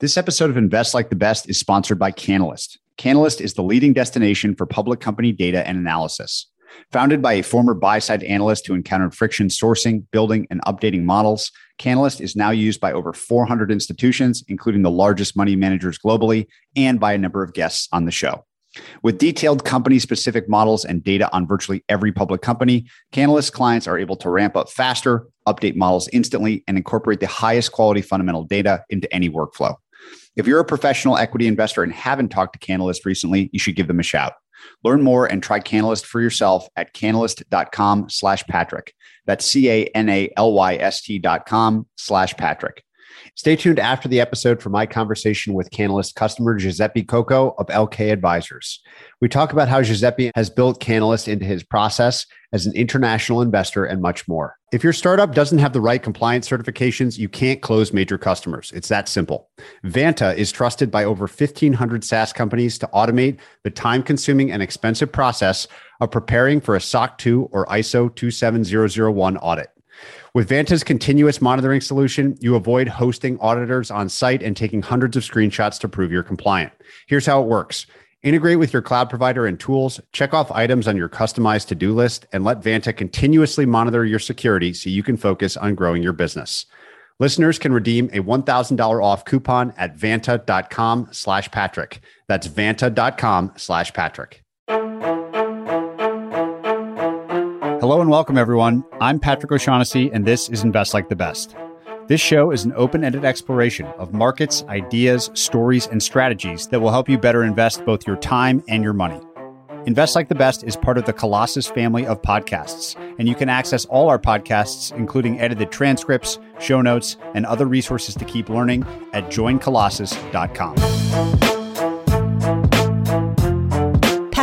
This episode of Invest Like the Best is sponsored by Canalyst. Canalyst is the leading destination for public company data and analysis. Founded by a former buy side analyst who encountered friction sourcing, building, and updating models, Canalyst is now used by over 400 institutions, including the largest money managers globally, and by a number of guests on the show. With detailed company specific models and data on virtually every public company, Canalyst clients are able to ramp up faster, update models instantly, and incorporate the highest quality fundamental data into any workflow. If you're a professional equity investor and haven't talked to Canalyst recently, you should give them a shout. Learn more and try Canalyst for yourself at canalyst.com slash Patrick. That's C-A-N-A-L-Y-S-T dot com slash Patrick. Stay tuned after the episode for my conversation with Canalyst customer Giuseppe Coco of LK Advisors. We talk about how Giuseppe has built Canalyst into his process as an international investor and much more. If your startup doesn't have the right compliance certifications, you can't close major customers. It's that simple. Vanta is trusted by over 1,500 SaaS companies to automate the time consuming and expensive process of preparing for a SOC 2 or ISO 27001 audit. With Vanta's continuous monitoring solution, you avoid hosting auditors on site and taking hundreds of screenshots to prove you're compliant. Here's how it works. Integrate with your cloud provider and tools, check off items on your customized to do list, and let Vanta continuously monitor your security so you can focus on growing your business. Listeners can redeem a $1,000 off coupon at vanta.com slash Patrick. That's vanta.com slash Patrick. Hello and welcome, everyone. I'm Patrick O'Shaughnessy, and this is Invest Like the Best. This show is an open ended exploration of markets, ideas, stories, and strategies that will help you better invest both your time and your money. Invest Like the Best is part of the Colossus family of podcasts, and you can access all our podcasts, including edited transcripts, show notes, and other resources to keep learning at joincolossus.com.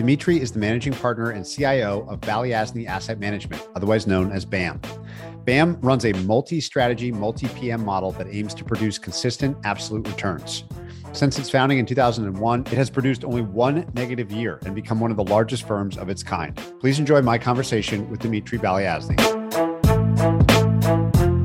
Dmitry is the managing partner and CIO of Balyasny Asset Management, otherwise known as BAM. BAM runs a multi strategy, multi PM model that aims to produce consistent absolute returns. Since its founding in 2001, it has produced only one negative year and become one of the largest firms of its kind. Please enjoy my conversation with Dmitry Balyasny.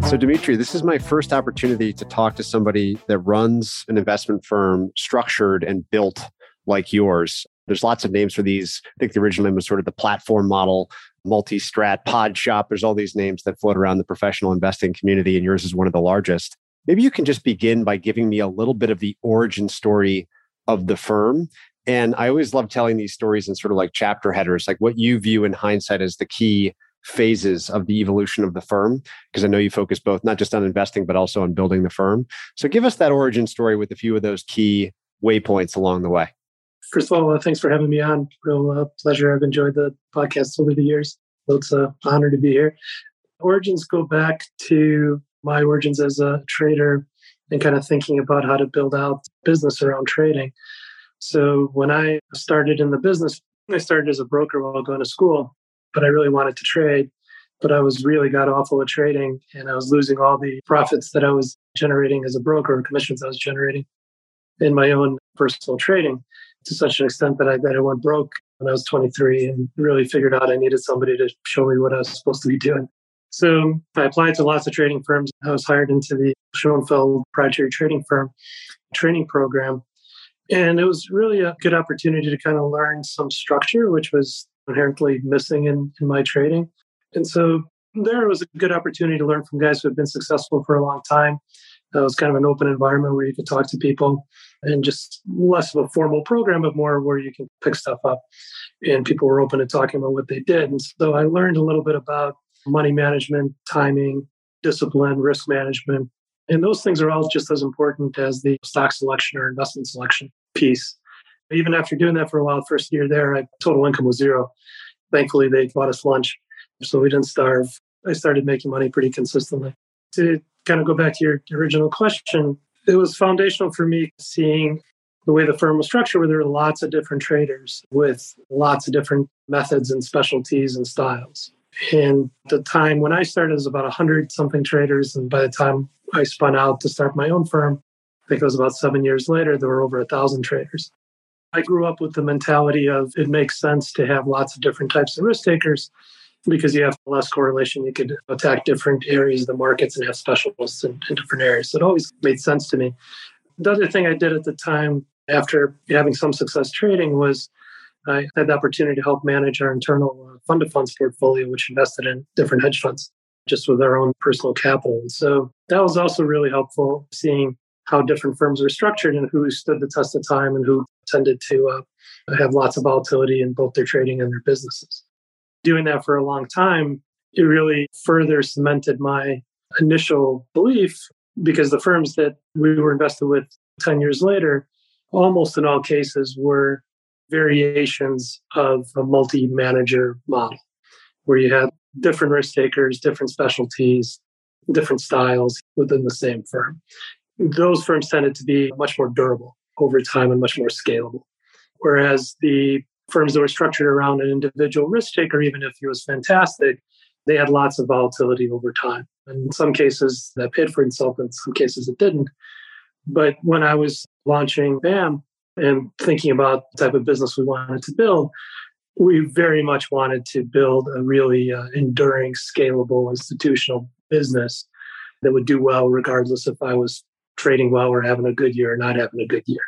So, Dmitry, this is my first opportunity to talk to somebody that runs an investment firm structured and built like yours. There's lots of names for these. I think the original name was sort of the platform model, multi strat, pod shop. There's all these names that float around the professional investing community, and yours is one of the largest. Maybe you can just begin by giving me a little bit of the origin story of the firm. And I always love telling these stories in sort of like chapter headers, like what you view in hindsight as the key phases of the evolution of the firm because i know you focus both not just on investing but also on building the firm so give us that origin story with a few of those key waypoints along the way First of all, uh, thanks for having me on. Real uh, pleasure. I've enjoyed the podcast over the years. So it's an honor to be here. Origins go back to my origins as a trader and kind of thinking about how to build out business around trading. So when I started in the business, I started as a broker while going to school, but I really wanted to trade. But I was really got awful at trading and I was losing all the profits that I was generating as a broker, commissions I was generating in my own personal trading to such an extent that I, that I went broke when I was 23 and really figured out I needed somebody to show me what I was supposed to be doing. So I applied to lots of trading firms. I was hired into the Schonfeld proprietary trading firm training program. And it was really a good opportunity to kind of learn some structure, which was inherently missing in, in my trading. And so there was a good opportunity to learn from guys who have been successful for a long time. It was kind of an open environment where you could talk to people and just less of a formal program, but more where you can pick stuff up. And people were open to talking about what they did. And so I learned a little bit about money management, timing, discipline, risk management. And those things are all just as important as the stock selection or investment selection piece. Even after doing that for a while, first year there, I, total income was zero. Thankfully, they bought us lunch, so we didn't starve. I started making money pretty consistently. To kind of go back to your original question, it was foundational for me seeing the way the firm was structured, where there were lots of different traders with lots of different methods and specialties and styles. And the time when I started was about 100 something traders. And by the time I spun out to start my own firm, I think it was about seven years later, there were over a thousand traders. I grew up with the mentality of it makes sense to have lots of different types of risk takers because you have less correlation. You could attack different areas of the markets and have specialists in, in different areas. So it always made sense to me. The other thing I did at the time after having some success trading was I had the opportunity to help manage our internal uh, fund of funds portfolio, which invested in different hedge funds just with our own personal capital. And so that was also really helpful seeing how different firms were structured and who stood the test of time and who tended to uh, have lots of volatility in both their trading and their businesses. Doing that for a long time, it really further cemented my initial belief because the firms that we were invested with 10 years later, almost in all cases, were variations of a multi manager model where you had different risk takers, different specialties, different styles within the same firm. Those firms tended to be much more durable over time and much more scalable. Whereas the firms that were structured around an individual risk taker, even if he was fantastic, they had lots of volatility over time. And in some cases that paid for itself, in some cases it didn't. But when I was launching BAM and thinking about the type of business we wanted to build, we very much wanted to build a really uh, enduring, scalable institutional business that would do well regardless if I was trading well or having a good year or not having a good year.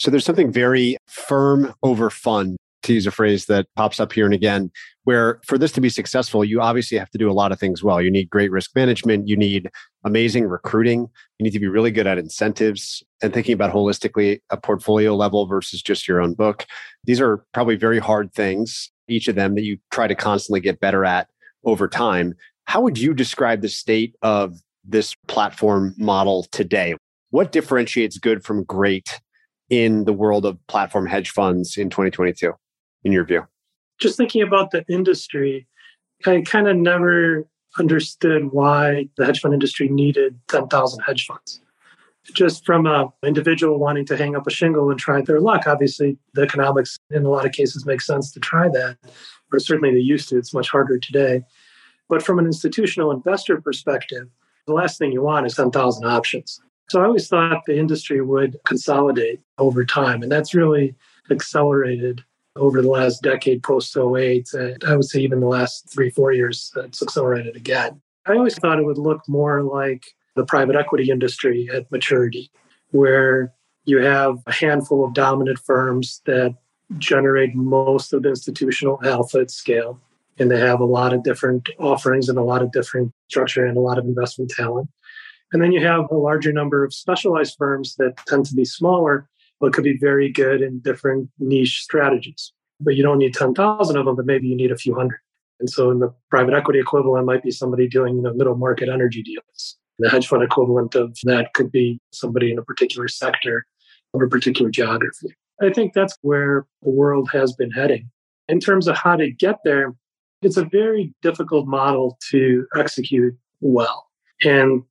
So there's something very firm over fun, to use a phrase that pops up here and again, where for this to be successful, you obviously have to do a lot of things well. You need great risk management, you need amazing recruiting, you need to be really good at incentives and thinking about holistically a portfolio level versus just your own book. These are probably very hard things, each of them that you try to constantly get better at over time. How would you describe the state of this platform model today? What differentiates good from great in the world of platform hedge funds in 2022, in your view? Just thinking about the industry, I kind of never understood why the hedge fund industry needed 10,000 hedge funds. Just from an individual wanting to hang up a shingle and try their luck, obviously the economics in a lot of cases make sense to try that, or certainly they used to. It's much harder today. But from an institutional investor perspective, the last thing you want is 10,000 options. So I always thought the industry would consolidate over time, and that's really accelerated over the last decade post 08. I would say even the last three, four years, it's accelerated again. I always thought it would look more like the private equity industry at maturity, where you have a handful of dominant firms that generate most of the institutional alpha at scale. And they have a lot of different offerings and a lot of different structure and a lot of investment talent. And then you have a larger number of specialized firms that tend to be smaller, but could be very good in different niche strategies. But you don't need 10,000 of them, but maybe you need a few hundred. And so in the private equity equivalent might be somebody doing, you know, middle market energy deals. The hedge fund equivalent of that could be somebody in a particular sector or a particular geography. I think that's where the world has been heading. In terms of how to get there, it's a very difficult model to execute well. And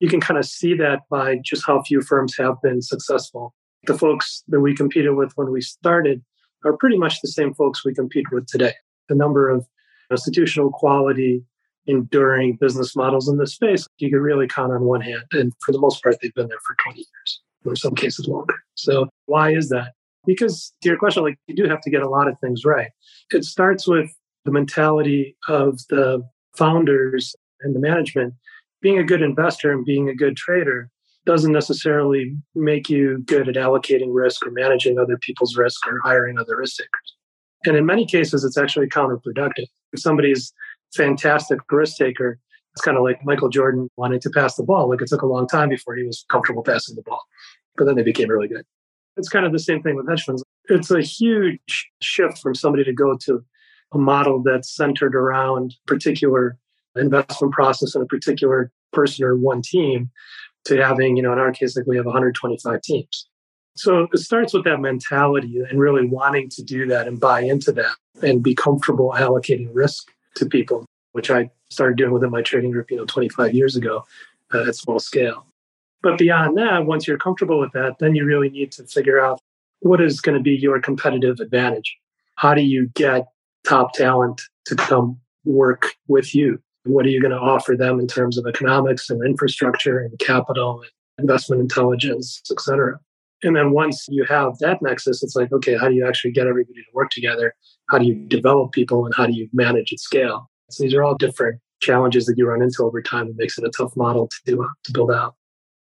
you can kind of see that by just how few firms have been successful. The folks that we competed with when we started are pretty much the same folks we compete with today. The number of institutional quality, enduring business models in this space, you can really count on one hand. And for the most part, they've been there for 20 years, or in some cases longer. So why is that? Because to your question, like you do have to get a lot of things right. It starts with the mentality of the founders and the management being a good investor and being a good trader doesn't necessarily make you good at allocating risk or managing other people's risk or hiring other risk takers. And in many cases, it's actually counterproductive. If somebody's fantastic risk taker, it's kind of like Michael Jordan wanting to pass the ball. Like it took a long time before he was comfortable passing the ball, but then they became really good. It's kind of the same thing with hedge funds. It's a huge shift from somebody to go to a model that's centered around particular investment process in a particular person or one team to having, you know, in our case, like we have 125 teams. So it starts with that mentality and really wanting to do that and buy into that and be comfortable allocating risk to people, which I started doing within my trading group, you know, 25 years ago uh, at small scale. But beyond that, once you're comfortable with that, then you really need to figure out what is going to be your competitive advantage. How do you get top talent to come work with you? What are you going to offer them in terms of economics and infrastructure and capital and investment intelligence, et cetera? And then once you have that nexus, it's like, okay, how do you actually get everybody to work together? How do you develop people and how do you manage at scale? So these are all different challenges that you run into over time. that makes it a tough model to do, to build out.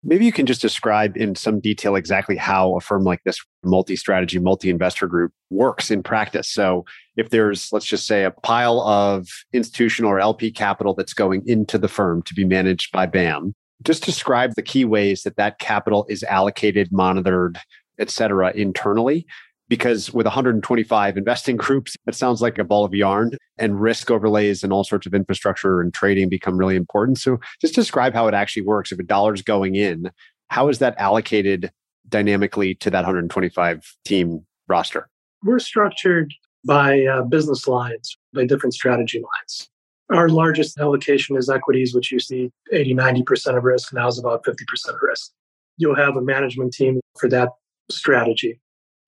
Maybe you can just describe in some detail exactly how a firm like this multi strategy, multi investor group works in practice. So, if there's, let's just say, a pile of institutional or LP capital that's going into the firm to be managed by BAM, just describe the key ways that that capital is allocated, monitored, et cetera, internally because with 125 investing groups, it sounds like a ball of yarn and risk overlays and all sorts of infrastructure and trading become really important. So just describe how it actually works. If a dollar's going in, how is that allocated dynamically to that 125 team roster? We're structured by uh, business lines, by different strategy lines. Our largest allocation is equities, which you see 80, 90% of risk. Now is about 50% of risk. You'll have a management team for that strategy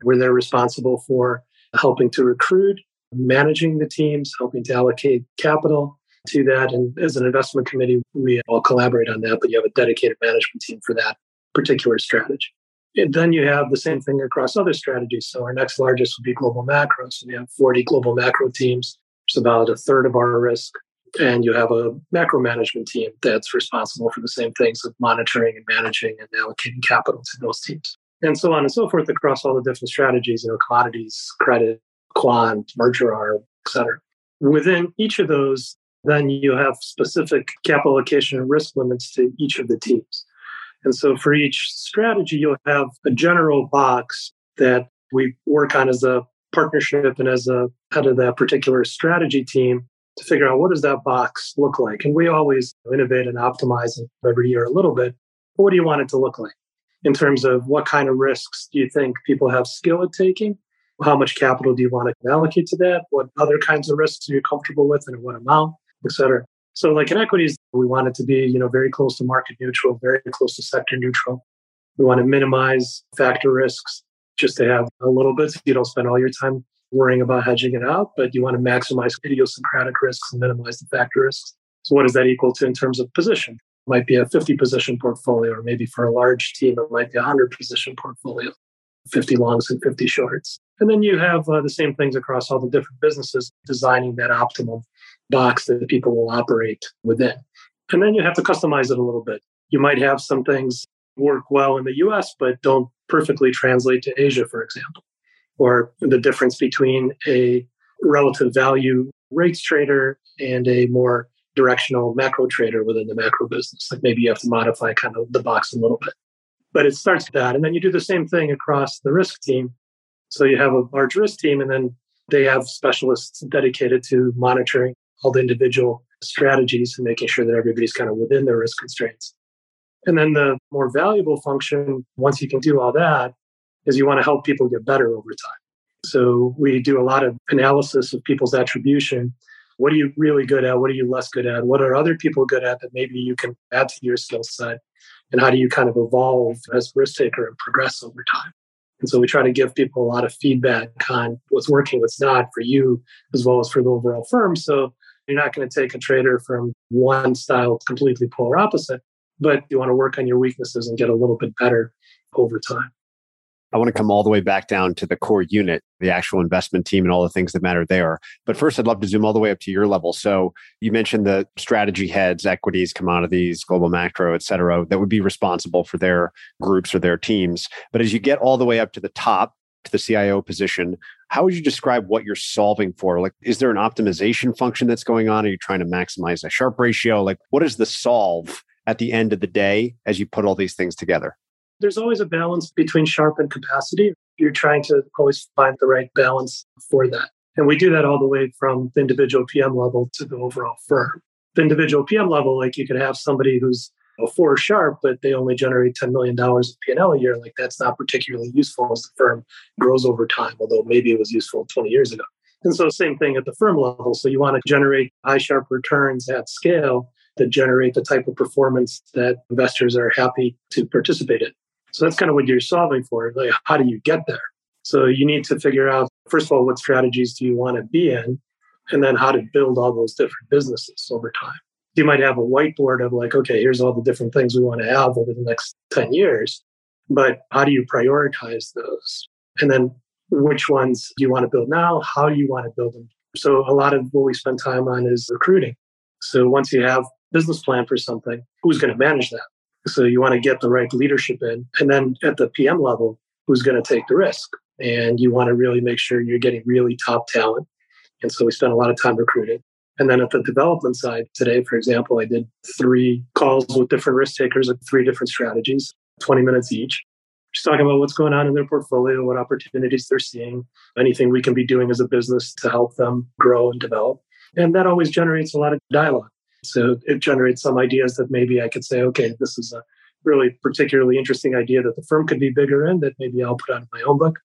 where they're responsible for helping to recruit, managing the teams, helping to allocate capital to that. And as an investment committee, we all collaborate on that, but you have a dedicated management team for that particular strategy. And then you have the same thing across other strategies. So our next largest would be global macro. So we have 40 global macro teams. It's about a third of our risk. And you have a macro management team that's responsible for the same things of monitoring and managing and allocating capital to those teams and so on and so forth across all the different strategies, you know, commodities, credit, quant, merger arb, et cetera. Within each of those, then you have specific capital allocation and risk limits to each of the teams. And so for each strategy, you'll have a general box that we work on as a partnership and as a head of that particular strategy team to figure out what does that box look like. And we always innovate and optimize it every year a little bit. But what do you want it to look like? In terms of what kind of risks do you think people have skill at taking? How much capital do you want to allocate to that? What other kinds of risks are you comfortable with and at what amount, et cetera? So like in equities, we want it to be, you know, very close to market neutral, very close to sector neutral. We want to minimize factor risks just to have a little bit so you don't spend all your time worrying about hedging it out, but you want to maximize idiosyncratic risks and minimize the factor risks. So what does that equal to in terms of position? Might be a 50 position portfolio, or maybe for a large team, it might be a 100 position portfolio, 50 longs and 50 shorts. And then you have uh, the same things across all the different businesses, designing that optimal box that people will operate within. And then you have to customize it a little bit. You might have some things work well in the US, but don't perfectly translate to Asia, for example, or the difference between a relative value rates trader and a more directional macro trader within the macro business. Like maybe you have to modify kind of the box a little bit. But it starts with that. And then you do the same thing across the risk team. So you have a large risk team, and then they have specialists dedicated to monitoring all the individual strategies and making sure that everybody's kind of within their risk constraints. And then the more valuable function, once you can do all that, is you want to help people get better over time. So we do a lot of analysis of people's attribution what are you really good at? What are you less good at? What are other people good at that maybe you can add to your skill set? And how do you kind of evolve as risk taker and progress over time? And so we try to give people a lot of feedback on what's working, what's not for you, as well as for the overall firm. So you're not going to take a trader from one style completely polar opposite, but you want to work on your weaknesses and get a little bit better over time. I want to come all the way back down to the core unit, the actual investment team, and all the things that matter there. But first, I'd love to zoom all the way up to your level. So you mentioned the strategy heads, equities, commodities, global macro, et cetera, that would be responsible for their groups or their teams. But as you get all the way up to the top, to the CIO position, how would you describe what you're solving for? Like, is there an optimization function that's going on? Are you trying to maximize a Sharpe ratio? Like, what is the solve at the end of the day as you put all these things together? There's always a balance between Sharpe and capacity. You're trying to always find the right balance for that. And we do that all the way from the individual PM level to the overall firm. The individual PM level, like you could have somebody who's a four Sharpe, but they only generate $10 million of P&L a year. Like that's not particularly useful as the firm grows over time, although maybe it was useful 20 years ago. And so same thing at the firm level. So you want to generate high Sharpe returns at scale that generate the type of performance that investors are happy to participate in. So that's kind of what you're solving for. Like, how do you get there? So you need to figure out, first of all, what strategies do you want to be in? And then how to build all those different businesses over time. You might have a whiteboard of like, okay, here's all the different things we want to have over the next 10 years. But how do you prioritize those? And then which ones do you want to build now? How do you want to build them? So a lot of what we spend time on is recruiting. So once you have business plan for something, who's going to manage that? So you want to get the right leadership in. And then at the PM level, who's going to take the risk? And you want to really make sure you're getting really top talent. And so we spend a lot of time recruiting. And then at the development side, today, for example, I did three calls with different risk takers at three different strategies, 20 minutes each just talking about what's going on in their portfolio, what opportunities they're seeing, anything we can be doing as a business to help them grow and develop. And that always generates a lot of dialogue. So it generates some ideas that maybe I could say, okay, this is a really particularly interesting idea that the firm could be bigger in that maybe I'll put on my own book.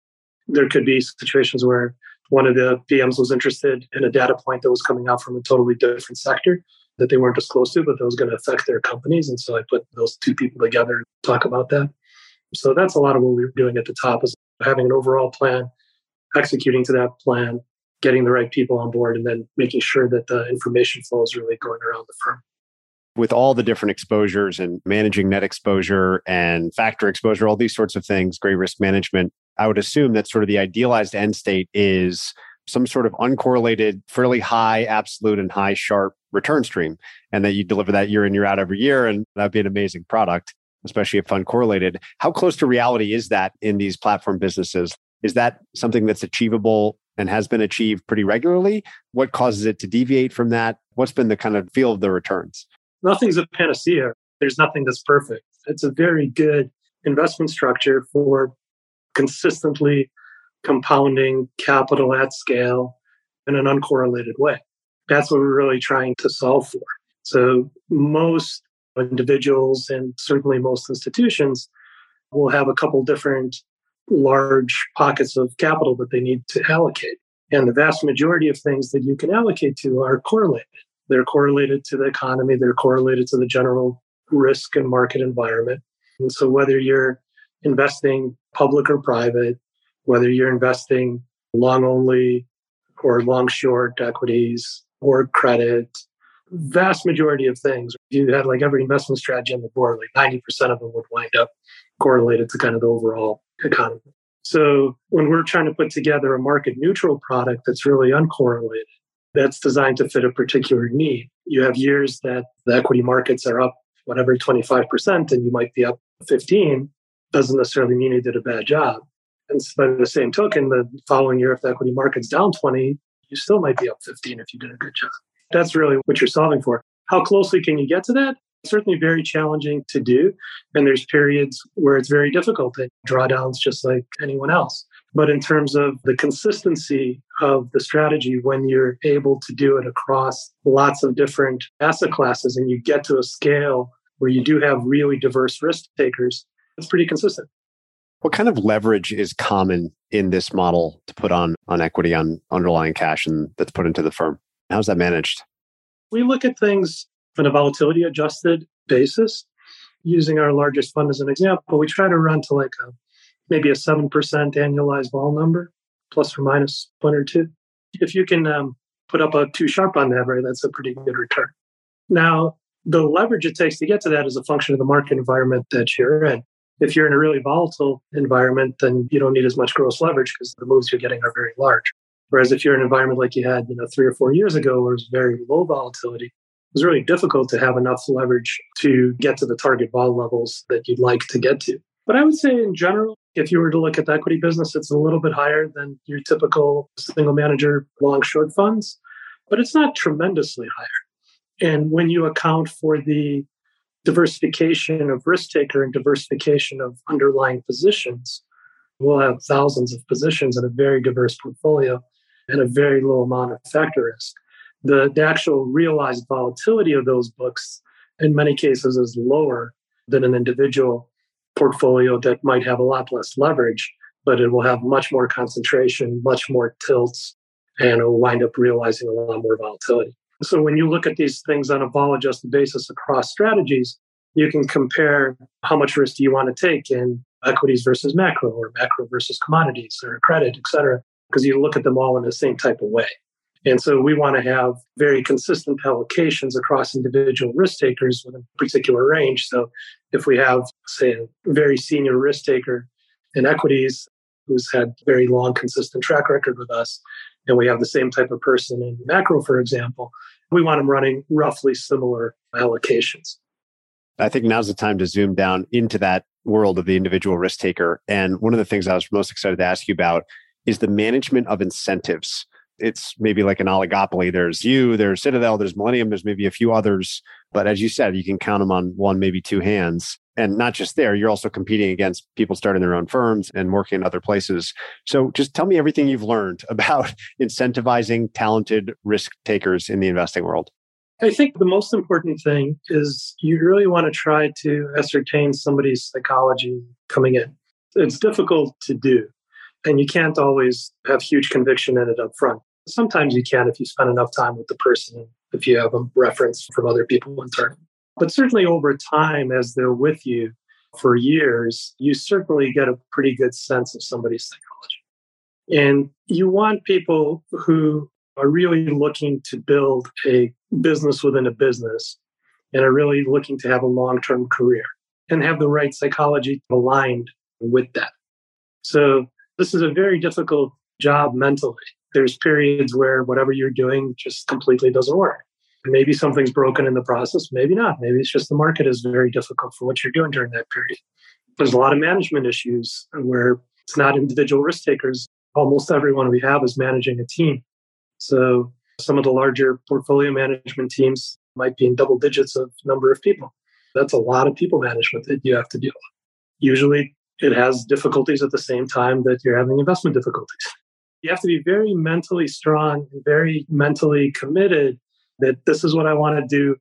There could be situations where one of the PMs was interested in a data point that was coming out from a totally different sector that they weren't as close to, but that was going to affect their companies. And so I put those two people together to talk about that. So that's a lot of what we are doing at the top is having an overall plan, executing to that plan, getting the right people on board, and then making sure that the information flow is really going around the firm. With all the different exposures and managing net exposure and factor exposure, all these sorts of things, great risk management, I would assume that sort of the idealized end state is some sort of uncorrelated, fairly high absolute and high Sharpe return stream, and that you deliver that year in, year out every year. And that'd be an amazing product especially if uncorrelated. How close to reality is that in these platform businesses? Is that something that's achievable and has been achieved pretty regularly? What causes it to deviate from that? What's been the kind of feel of the returns? Nothing's a panacea. There's nothing that's perfect. It's a very good investment structure for consistently compounding capital at scale in an uncorrelated way. That's what we're really trying to solve for. So most individuals and certainly most institutions will have a couple different large pockets of capital that they need to allocate. And the vast majority of things that you can allocate to are correlated. They're correlated to the economy, they're correlated to the general risk and market environment. And so, whether you're investing public or private, whether you're investing long only or long short equities or credit vast majority of things, you had like every investment strategy on the board, like 90% of them would wind up correlated to kind of the overall economy. So when we're trying to put together a market neutral product that's really uncorrelated, that's designed to fit a particular need. You have years that the equity markets are up whatever 25% and you might be up 15 doesn't necessarily mean you did a bad job. And by the same token, the following year, if the equity market's down 20, you still might be up 15 if you did a good job. That's really what you're solving for. How closely can you get to that? Certainly very challenging to do. And there's periods where it's very difficult to drawdowns just like anyone else. But in terms of the consistency of the strategy, when you're able to do it across lots of different asset classes and you get to a scale where you do have really diverse risk takers, it's pretty consistent. What kind of leverage is common in this model to put on on equity on underlying cash and that's put into the firm? How's that managed? We look at things on a volatility adjusted basis. Using our largest fund as an example, we try to run to like a maybe a 7% annualized vol number, plus or minus one or two. If you can um, put up a two Sharpe on that, right, that's a pretty good return. Now, the leverage it takes to get to that is a function of the market environment that you're in. If you're in a really volatile environment, then you don't need as much gross leverage because the moves you're getting are very large. Whereas if you're in an environment like you had, you know, three or four years ago where it was very low volatility, it was really difficult to have enough leverage to get to the target vol levels that you'd like to get to. But I would say in general, if you were to look at the equity business, it's a little bit higher than your typical single manager long short funds, but it's not tremendously higher. And when you account for the diversification of risk taker and diversification of underlying positions, we'll have thousands of positions in a very diverse portfolio and a very low amount of factor risk. The, the actual realized volatility of those books in many cases is lower than an individual portfolio that might have a lot less leverage, but it will have much more concentration, much more tilts, and it will wind up realizing a lot more volatility. So when you look at these things on a vol adjusted basis across strategies, you can compare how much risk do you want to take in equities versus macro or macro versus commodities or credit, et cetera, because you look at them all in the same type of way. And so we want to have very consistent allocations across individual risk takers with a particular range. So if we have, say, a very senior risk taker in equities who's had very long, consistent track record with us, and we have the same type of person in macro, for example, we want them running roughly similar allocations. I think now's the time to zoom down into that world of the individual risk taker. And one of the things I was most excited to ask you about is the management of incentives. It's maybe like an oligopoly. There's you, there's Citadel, there's Millennium, there's maybe a few others. But as you said, you can count them on one, maybe two hands. And not just there, you're also competing against people starting their own firms and working in other places. So just tell me everything you've learned about incentivizing talented risk takers in the investing world. I think the most important thing is you really want to try to ascertain somebody's psychology coming in. It's difficult to do, and you can't always have huge conviction in it up front. Sometimes you can if you spend enough time with the person, if you have a reference from other people in turn. But certainly over time, as they're with you for years, you certainly get a pretty good sense of somebody's psychology. And you want people who are really looking to build a business within a business and are really looking to have a long term career and have the right psychology aligned with that. So, this is a very difficult job mentally. There's periods where whatever you're doing just completely doesn't work. Maybe something's broken in the process, maybe not. Maybe it's just the market is very difficult for what you're doing during that period. There's a lot of management issues where it's not individual risk takers. Almost everyone we have is managing a team. So some of the larger portfolio management teams might be in double digits of number of people. That's a lot of people management that you have to deal with. Usually it has difficulties at the same time that you're having investment difficulties. You have to be very mentally strong and very mentally committed that this is what I want to do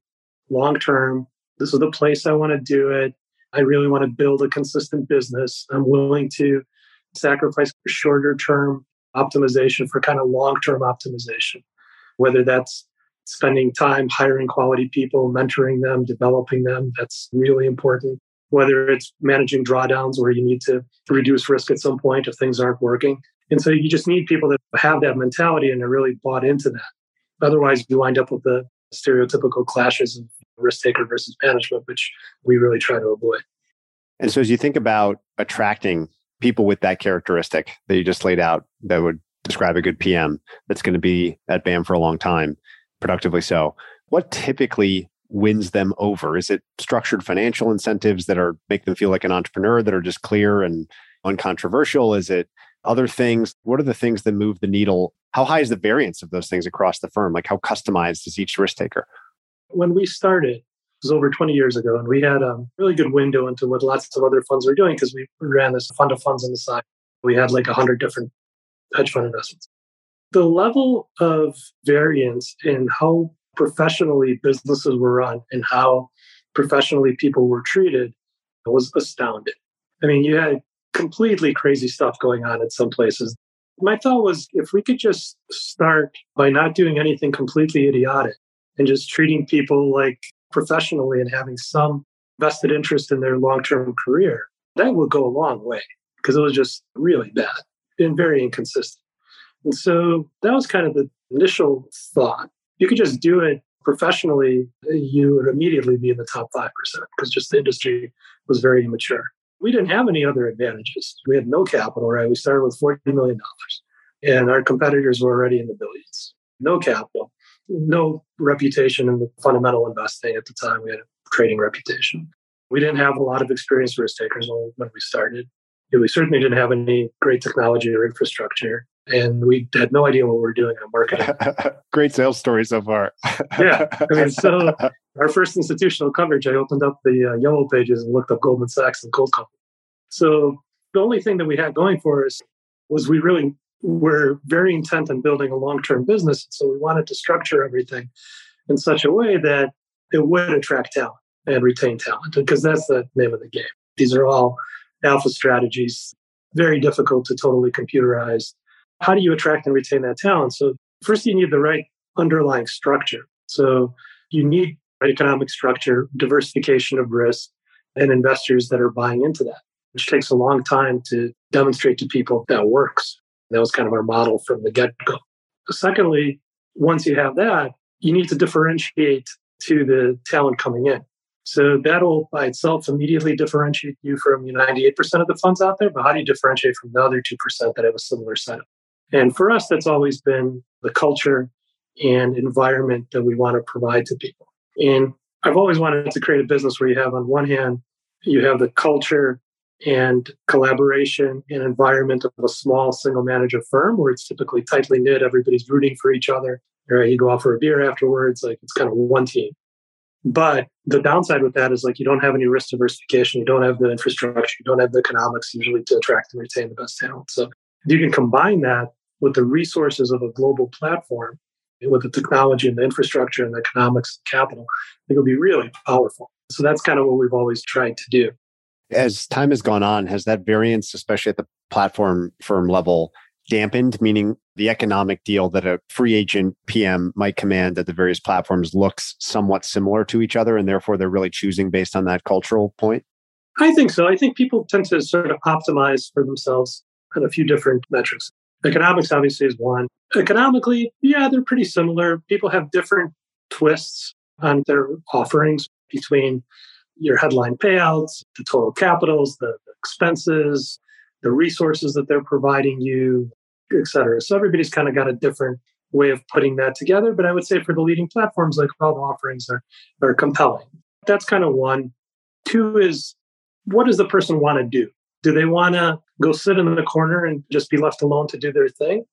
long term. This is the place I want to do it. I really want to build a consistent business. I'm willing to sacrifice shorter term optimization for kind of long term optimization, whether that's spending time hiring quality people, mentoring them, developing them. That's really important. Whether it's managing drawdowns where you need to reduce risk at some point if things aren't working. And so you just need people that have that mentality and are really bought into that. Otherwise, you wind up with the stereotypical clashes of risk taker versus management, which we really try to avoid. And so, as you think about attracting people with that characteristic that you just laid out that would describe a good PM that's going to be at BAM for a long time, productively so. What typically wins them over? Is it structured financial incentives that are make them feel like an entrepreneur that are just clear and uncontroversial? Is it other things? What are the things that move the needle? How high is the variance of those things across the firm? Like how customized is each risk taker? When we started, it was over 20 years ago, and we had a really good window into what lots of other funds were doing because we ran this fund of funds on the side. We had like 100 different hedge fund investments. The level of variance in how professionally businesses were run and how professionally people were treated was astounding. I mean, you had completely crazy stuff going on in some places. My thought was if we could just start by not doing anything completely idiotic and just treating people like professionally and having some vested interest in their long term career, that would go a long way because it was just really bad and very inconsistent. And so that was kind of the initial thought. You could just do it professionally, you would immediately be in the top 5% because just the industry was very immature. We didn't have any other advantages. We had no capital, right? We started with $40 million and our competitors were already in the billions. No capital no reputation in the fundamental investing at the time. We had a trading reputation. We didn't have a lot of experienced risk takers when we started. We certainly didn't have any great technology or infrastructure, and we had no idea what we were doing on marketing. great sales story so far. yeah, I mean, so our first institutional coverage, I opened up the uh, yellow pages and looked up Goldman Sachs and Gold Company. So the only thing that we had going for us was we really we're very intent on building a long-term business. So we wanted to structure everything in such a way that it would attract talent and retain talent, because that's the name of the game. These are all alpha strategies, very difficult to totally computerize. How do you attract and retain that talent? So first you need the right underlying structure. So you need economic structure, diversification of risk, and investors that are buying into that, which takes a long time to demonstrate to people that works. That was kind of our model from the get go. Secondly, once you have that, you need to differentiate to the talent coming in. So that'll by itself immediately differentiate you from 98% of the funds out there. But how do you differentiate from the other 2% that have a similar setup? And for us, that's always been the culture and environment that we want to provide to people. And I've always wanted to create a business where you have, on one hand, you have the culture and collaboration and environment of a small single manager firm where it's typically tightly knit, everybody's rooting for each other. Right? You go out for a beer afterwards, like it's kind of one team. But the downside with that is like you don't have any risk diversification, you don't have the infrastructure, you don't have the economics usually to attract and retain the best talent. So if you can combine that with the resources of a global platform, with the technology and the infrastructure and the economics and capital, it will be really powerful. So that's kind of what we've always tried to do. As time has gone on, has that variance, especially at the platform firm level, dampened, meaning the economic deal that a free agent PM might command at the various platforms looks somewhat similar to each other, and therefore they're really choosing based on that cultural point? I think so. I think people tend to sort of optimize for themselves on a few different metrics. Economics obviously is one. Economically, yeah, they're pretty similar. People have different twists on their offerings between your headline payouts, the total capitals, the, expenses, the resources that they're providing you, et cetera. So everybody's kind of got a different way of putting that together. But I would say for the leading platforms, like all the offerings are, are compelling. That's kind of one. Two is what does the person want to do? Do they want to go sit in the corner and just be left alone to do their thing?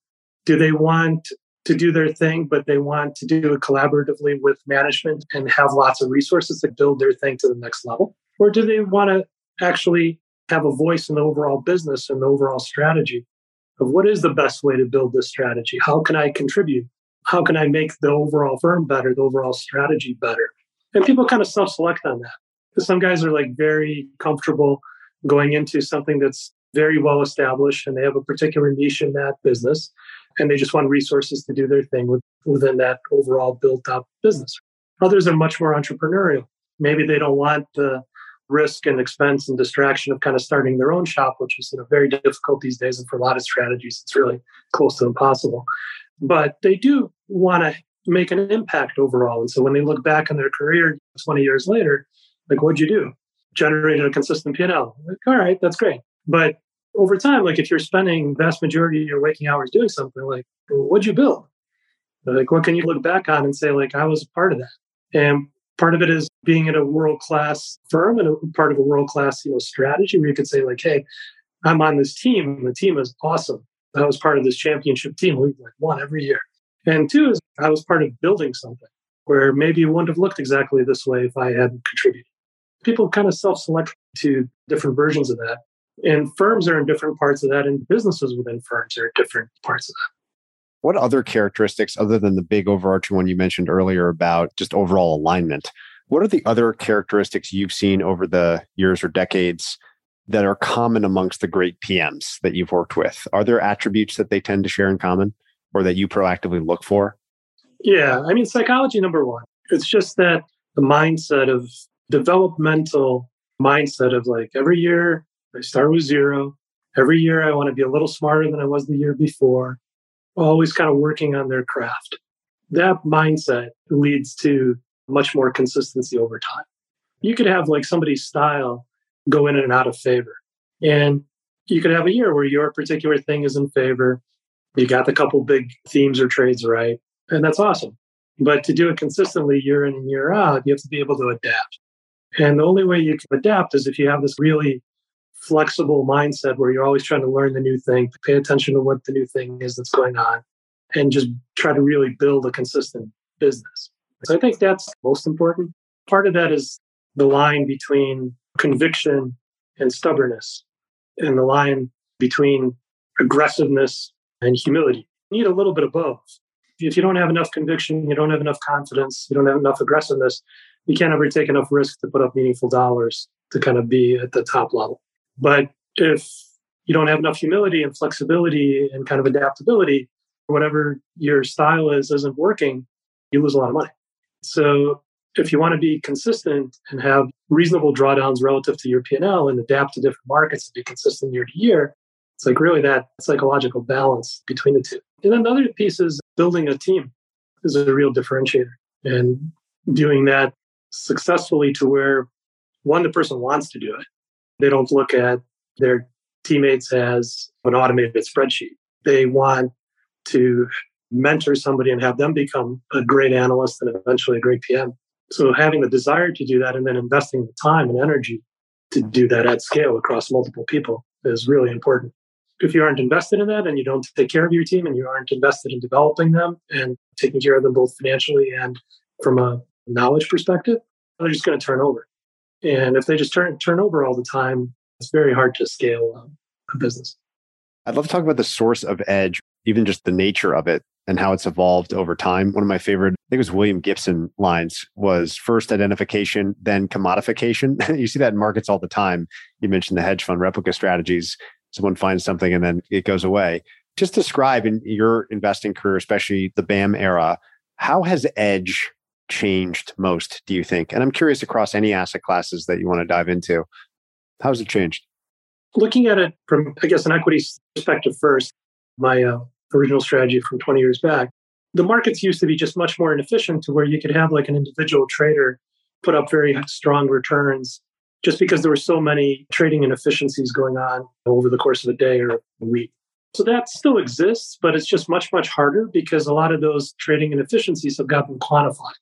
Do they want to do their thing, but they want to do it collaboratively with management and have lots of resources to build their thing to the next level? Or do they want to actually have a voice in the overall business and the overall strategy of what is the best way to build this strategy? How can I contribute? How can I make the overall firm better, the overall strategy better? And people kind of self select on that. Some guys are like very comfortable going into something that's very well established and they have a particular niche in that business and they just want resources to do their thing with, within that overall built up business. Others are much more entrepreneurial. Maybe they don't want the risk and expense and distraction of kind of starting their own shop, which is you know, very difficult these days. And for a lot of strategies, it's really close to impossible. But they do want to make an impact overall. And so when they look back on their career 20 years later, like, what'd you do? Generated a consistent P&L. Like, all right, that's great. But over time, like if you're spending vast majority of your waking hours doing something, like what'd you build? Like what can you look back on and say, like I was a part of that? And part of it is being at a world class firm and a part of a world class, you know, strategy where you could say, like, hey, I'm on this team. The team is awesome. I was part of this championship team. We like won every year. And two is I was part of building something where maybe it wouldn't have looked exactly this way if I hadn't contributed. People kind of self-select to different versions of that. And firms are in different parts of that, and businesses within firms are in different parts of that. What other characteristics, other than the big overarching one you mentioned earlier about just overall alignment, what are the other characteristics you've seen over the years or decades that are common amongst the great PMs that you've worked with? Are there attributes that they tend to share in common or that you proactively look for? Yeah, I mean, psychology number one. It's just that the mindset of developmental mindset of like every year I start with zero. Every year I want to be a little smarter than I was the year before, always kind of working on their craft. That mindset leads to much more consistency over time. You could have like somebody's style go in and out of favor. And you could have a year where your particular thing is in favor. You got the couple big themes or trades right. And that's awesome. But to do it consistently year in and year out, you have to be able to adapt. And the only way you can adapt is if you have this really flexible mindset where you're always trying to learn the new thing, pay attention to what the new thing is that's going on, and just try to really build a consistent business. So I think that's most important. Part of that is the line between conviction and stubbornness, and the line between aggressiveness and humility. You need a little bit of both. If you don't have enough conviction, you don't have enough confidence, you don't have enough aggressiveness, you can't ever take enough risk to put up meaningful dollars to kind of be at the top level. But if you don't have enough humility and flexibility and kind of adaptability, whatever your style is isn't working, you lose a lot of money. So if you want to be consistent and have reasonable drawdowns relative to your P&L and adapt to different markets and be consistent year to year, it's like really that psychological balance between the two. And another piece is building a team is a real differentiator and doing that successfully to where one, the person wants to do it. They don't look at their teammates as an automated spreadsheet. They want to mentor somebody and have them become a great analyst and eventually a great PM. So having the desire to do that and then investing the time and energy to do that at scale across multiple people is really important. If you aren't invested in that and you don't take care of your team and you aren't invested in developing them and taking care of them both financially and from a knowledge perspective, they're just going to turn over. And if they just turn turn over all the time, it's very hard to scale um, a business. I'd love to talk about the source of edge, even just the nature of it and how it's evolved over time. One of my favorite, I think it was William Gibson lines was first identification, then commodification. you see that in markets all the time. You mentioned the hedge fund replica strategies. Someone finds something and then it goes away. Just describe in your investing career, especially the BAM era, how has edge changed most, do you think? And I'm curious across any asset classes that you want to dive into. How has it changed? Looking at it from, I guess, an equity perspective first, my uh, original strategy from 20 years back, the markets used to be just much more inefficient to where you could have like an individual trader put up very strong returns just because there were so many trading inefficiencies going on over the course of a day or a week. So that still exists, but it's just much, much harder because a lot of those trading inefficiencies have gotten quantified.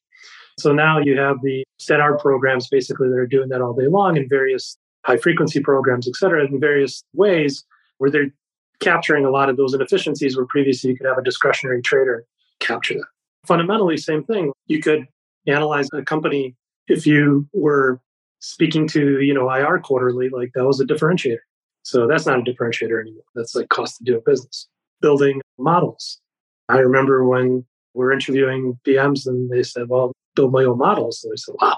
So now you have the StatArb programs basically that are doing that all day long in various high frequency programs, et cetera, in various ways where they're capturing a lot of those inefficiencies where previously you could have a discretionary trader capture that. Fundamentally, same thing. You could analyze a company if you were speaking to, you know, IR quarterly, like that was a differentiator. So that's not a differentiator anymore. That's like cost of doing business. Building models. I remember when we are interviewing PMs and they said, well, build my own models. And I said, wow,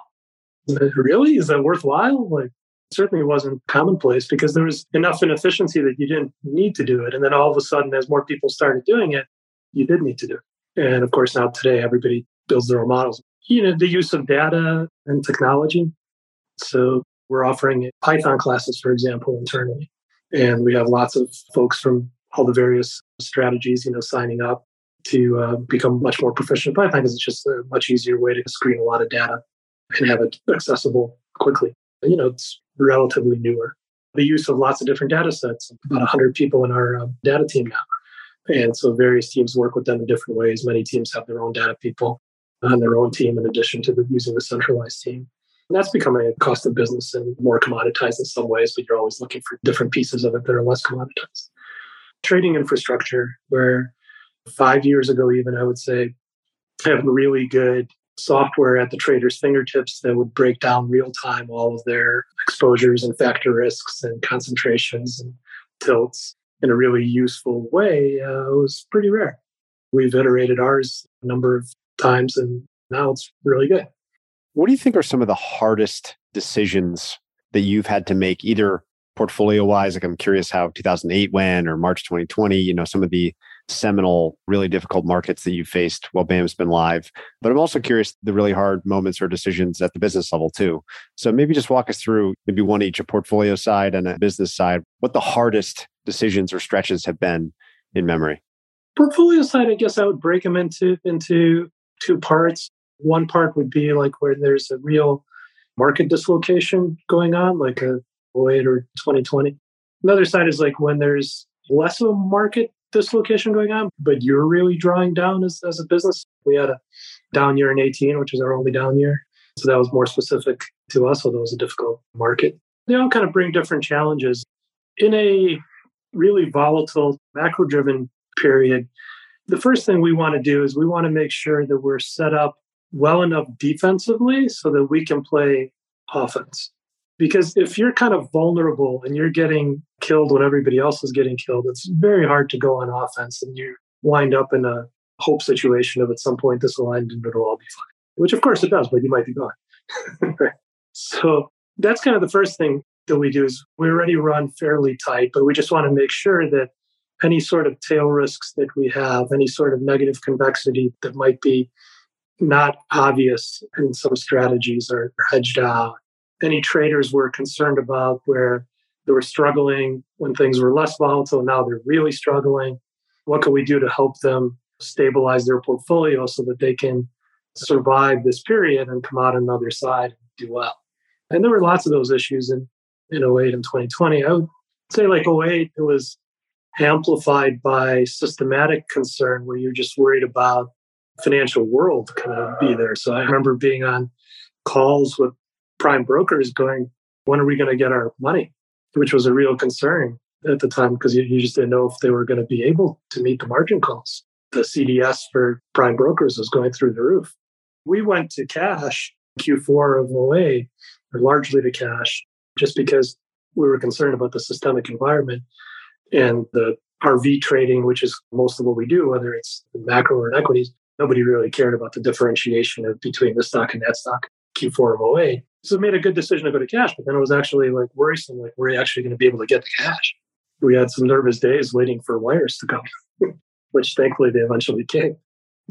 really? Is that worthwhile? Like, certainly wasn't commonplace because there was enough inefficiency that you didn't need to do it. And then all of a sudden, as more people started doing it, you did need to do it. And of course, now today, everybody builds their own models. You know, the use of data and technology. So we're offering Python classes, for example, internally. And we have lots of folks from all the various strategies, you know, signing up to uh, become much more proficient in Python because it's just a much easier way to screen a lot of data and have it accessible quickly. You know, it's relatively newer. The use of lots of different data sets, about 100 people in our um, data team now. And so various teams work with them in different ways. Many teams have their own data people on their own team in addition to the, using the centralized team. And that's becoming a cost of business and more commoditized in some ways, but you're always looking for different pieces of it that are less commoditized. Trading infrastructure, where five years ago, even I would say, having really good software at the trader's fingertips that would break down real time all of their exposures and factor risks and concentrations and tilts in a really useful way uh, was pretty rare. We've iterated ours a number of times and now it's really good. What do you think are some of the hardest decisions that you've had to make, either portfolio wise? Like, I'm curious how 2008 went or March 2020, you know, some of the seminal, really difficult markets that you've faced while BAM's been live. But I'm also curious the really hard moments or decisions at the business level too. So maybe just walk us through maybe one each, a portfolio side and a business side, what the hardest decisions or stretches have been in memory. Portfolio side, I guess I would break them into into two parts. One part would be like where there's a real market dislocation going on, like a 08 or 2020. Another side is like when there's less of a market dislocation going on, but you're really drawing down as, as a business. We had a down year in 18, which is our only down year. So that was more specific to us, although it was a difficult market. They all kind of bring different challenges. In a really volatile, macro driven period, the first thing we want to do is we want to make sure that we're set up well enough defensively so that we can play offense. Because if you're kind of vulnerable and you're getting killed when everybody else is getting killed, it's very hard to go on offense and you wind up in a hope situation of at some point this end and it'll all be fine. Which of course it does, but you might be gone. so that's kind of the first thing that we do is we already run fairly tight, but we just want to make sure that any sort of tail risks that we have, any sort of negative convexity that might be not obvious and some strategies are hedged out. Any traders were concerned about where they were struggling when things were less volatile. Now they're really struggling. What can we do to help them stabilize their portfolio so that they can survive this period and come out on the other side and do well? And there were lots of those issues in, in 08 and 2020. I would say, like 08, it was amplified by systematic concern where you're just worried about financial world kind of be there. So I remember being on calls with prime brokers going, when are we going to get our money? Which was a real concern at the time because you, you just didn't know if they were going to be able to meet the margin calls. The CDS for prime brokers was going through the roof. We went to cash Q4 of 08, or largely to cash, just because we were concerned about the systemic environment and the RV trading, which is most of what we do, whether it's macro or equities. Nobody really cared about the differentiation of between this stock and that stock Q4 of 08. So made a good decision to go to cash, but then it was actually like worrisome, like were you actually going to be able to get the cash. We had some nervous days waiting for wires to come, which thankfully they eventually came.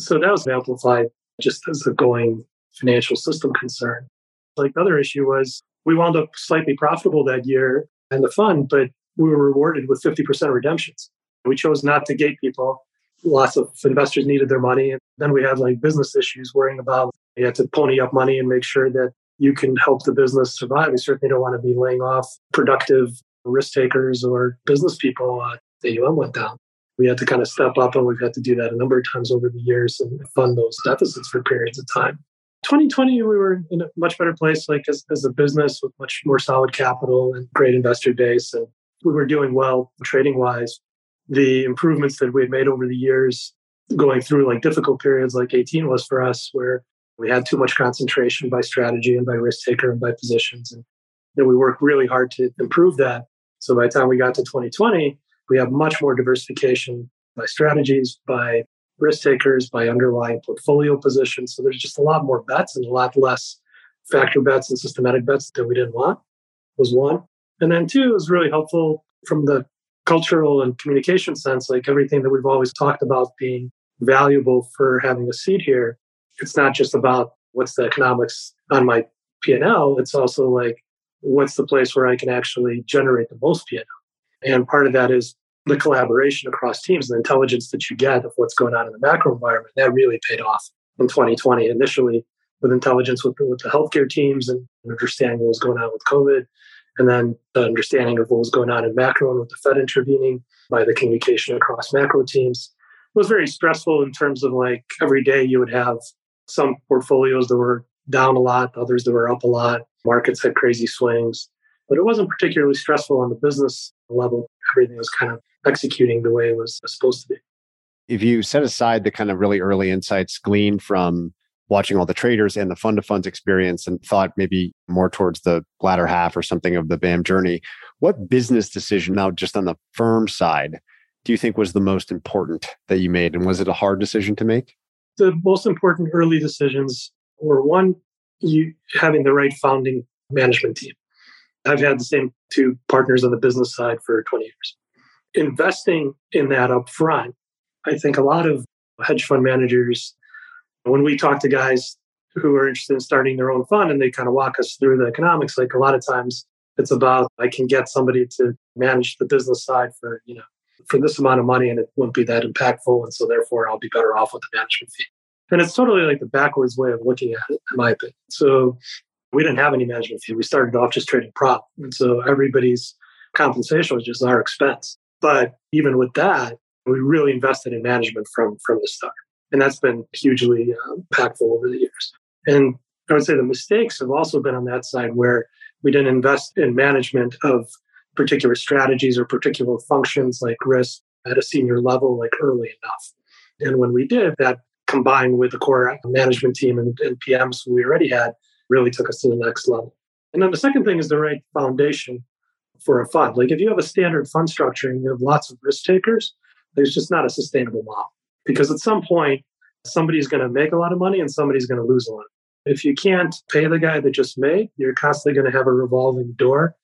So that was amplified just as a going financial system concern. Like the other issue was we wound up slightly profitable that year and the fund, but we were rewarded with 50% redemptions. We chose not to gate people. Lots of investors needed their money. And then we had like business issues worrying about you had to pony up money and make sure that you can help the business survive. We certainly don't want to be laying off productive risk takers or business people. Uh, the AUM went down. We had to kind of step up, and we've had to do that a number of times over the years and fund those deficits for periods of time. 2020, we were in a much better place, like as, as a business with much more solid capital and great investor base. And we were doing well trading wise. The improvements that we had made over the years, going through like difficult periods like 18 was for us, where we had too much concentration by strategy and by risk taker and by positions. And we worked really hard to improve that. So by the time we got to 2020, we have much more diversification by strategies, by risk takers, by underlying portfolio positions. So there's just a lot more bets and a lot less factor bets and systematic bets that we didn't want, was one. And then two, was really helpful from the cultural and communication sense, like everything that we've always talked about being valuable for having a seat here it's not just about what's the economics on my P&L. It's also like, what's the place where I can actually generate the most P&L? And part of that is the collaboration across teams, the intelligence that you get of what's going on in the macro environment. That really paid off in 2020 initially with intelligence with, with the healthcare teams and understanding what was going on with COVID. And then the understanding of what was going on in macro and with the Fed intervening by the communication across macro teams. It was very stressful in terms of like every day you would have some portfolios that were down a lot, others that were up a lot. Markets had crazy swings, but it wasn't particularly stressful on the business level. Everything was kind of executing the way it was supposed to be. If you set aside the kind of really early insights gleaned from watching all the traders and the fund of funds experience and thought maybe more towards the latter half or something of the BAM journey, what business decision now just on the firm side do you think was the most important that you made? And was it a hard decision to make? The most important early decisions were one, you having the right founding management team. I've had the same two partners on the business side for 20 years. Investing in that up front, I think a lot of hedge fund managers, when we talk to guys who are interested in starting their own fund and they kind of walk us through the economics, like a lot of times it's about I can get somebody to manage the business side for, you know, for this amount of money and it won't be that impactful. And so therefore I'll be better off with the management fee. And it's totally like the backwards way of looking at it, in my opinion. So we didn't have any management fee. We started off just trading prop. And so everybody's compensation was just our expense. But even with that, we really invested in management from, from the start. And that's been hugely um, impactful over the years. And I would say the mistakes have also been on that side where we didn't invest in management of particular strategies or particular functions like risk at a senior level like early enough. And when we did, that combined with the core management team and, and PMs we already had really took us to the next level. And then the second thing is the right foundation for a fund. Like if you have a standard fund structure and you have lots of risk takers, there's just not a sustainable model because at some point somebody's going to make a lot of money and somebody's going to lose a lot. If you can't pay the guy that just made, you're constantly going to have a revolving door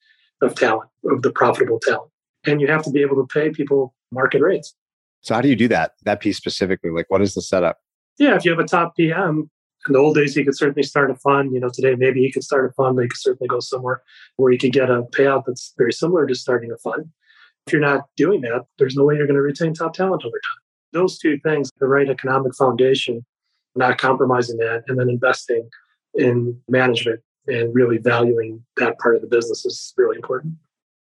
of talent, of the profitable talent. And you have to be able to pay people market rates. So how do you do that? That piece specifically, like what is the setup? Yeah, if you have a top PM, In the old days, he could certainly start a fund. You know, today maybe he could start a fund, but he could certainly go somewhere where he could get a payout that's very similar to starting a fund. If you're not doing that, there's no way you're going to retain top talent over time. Those two things, the right economic foundation, not compromising that, and then investing in management and really valuing that part of the business is really important.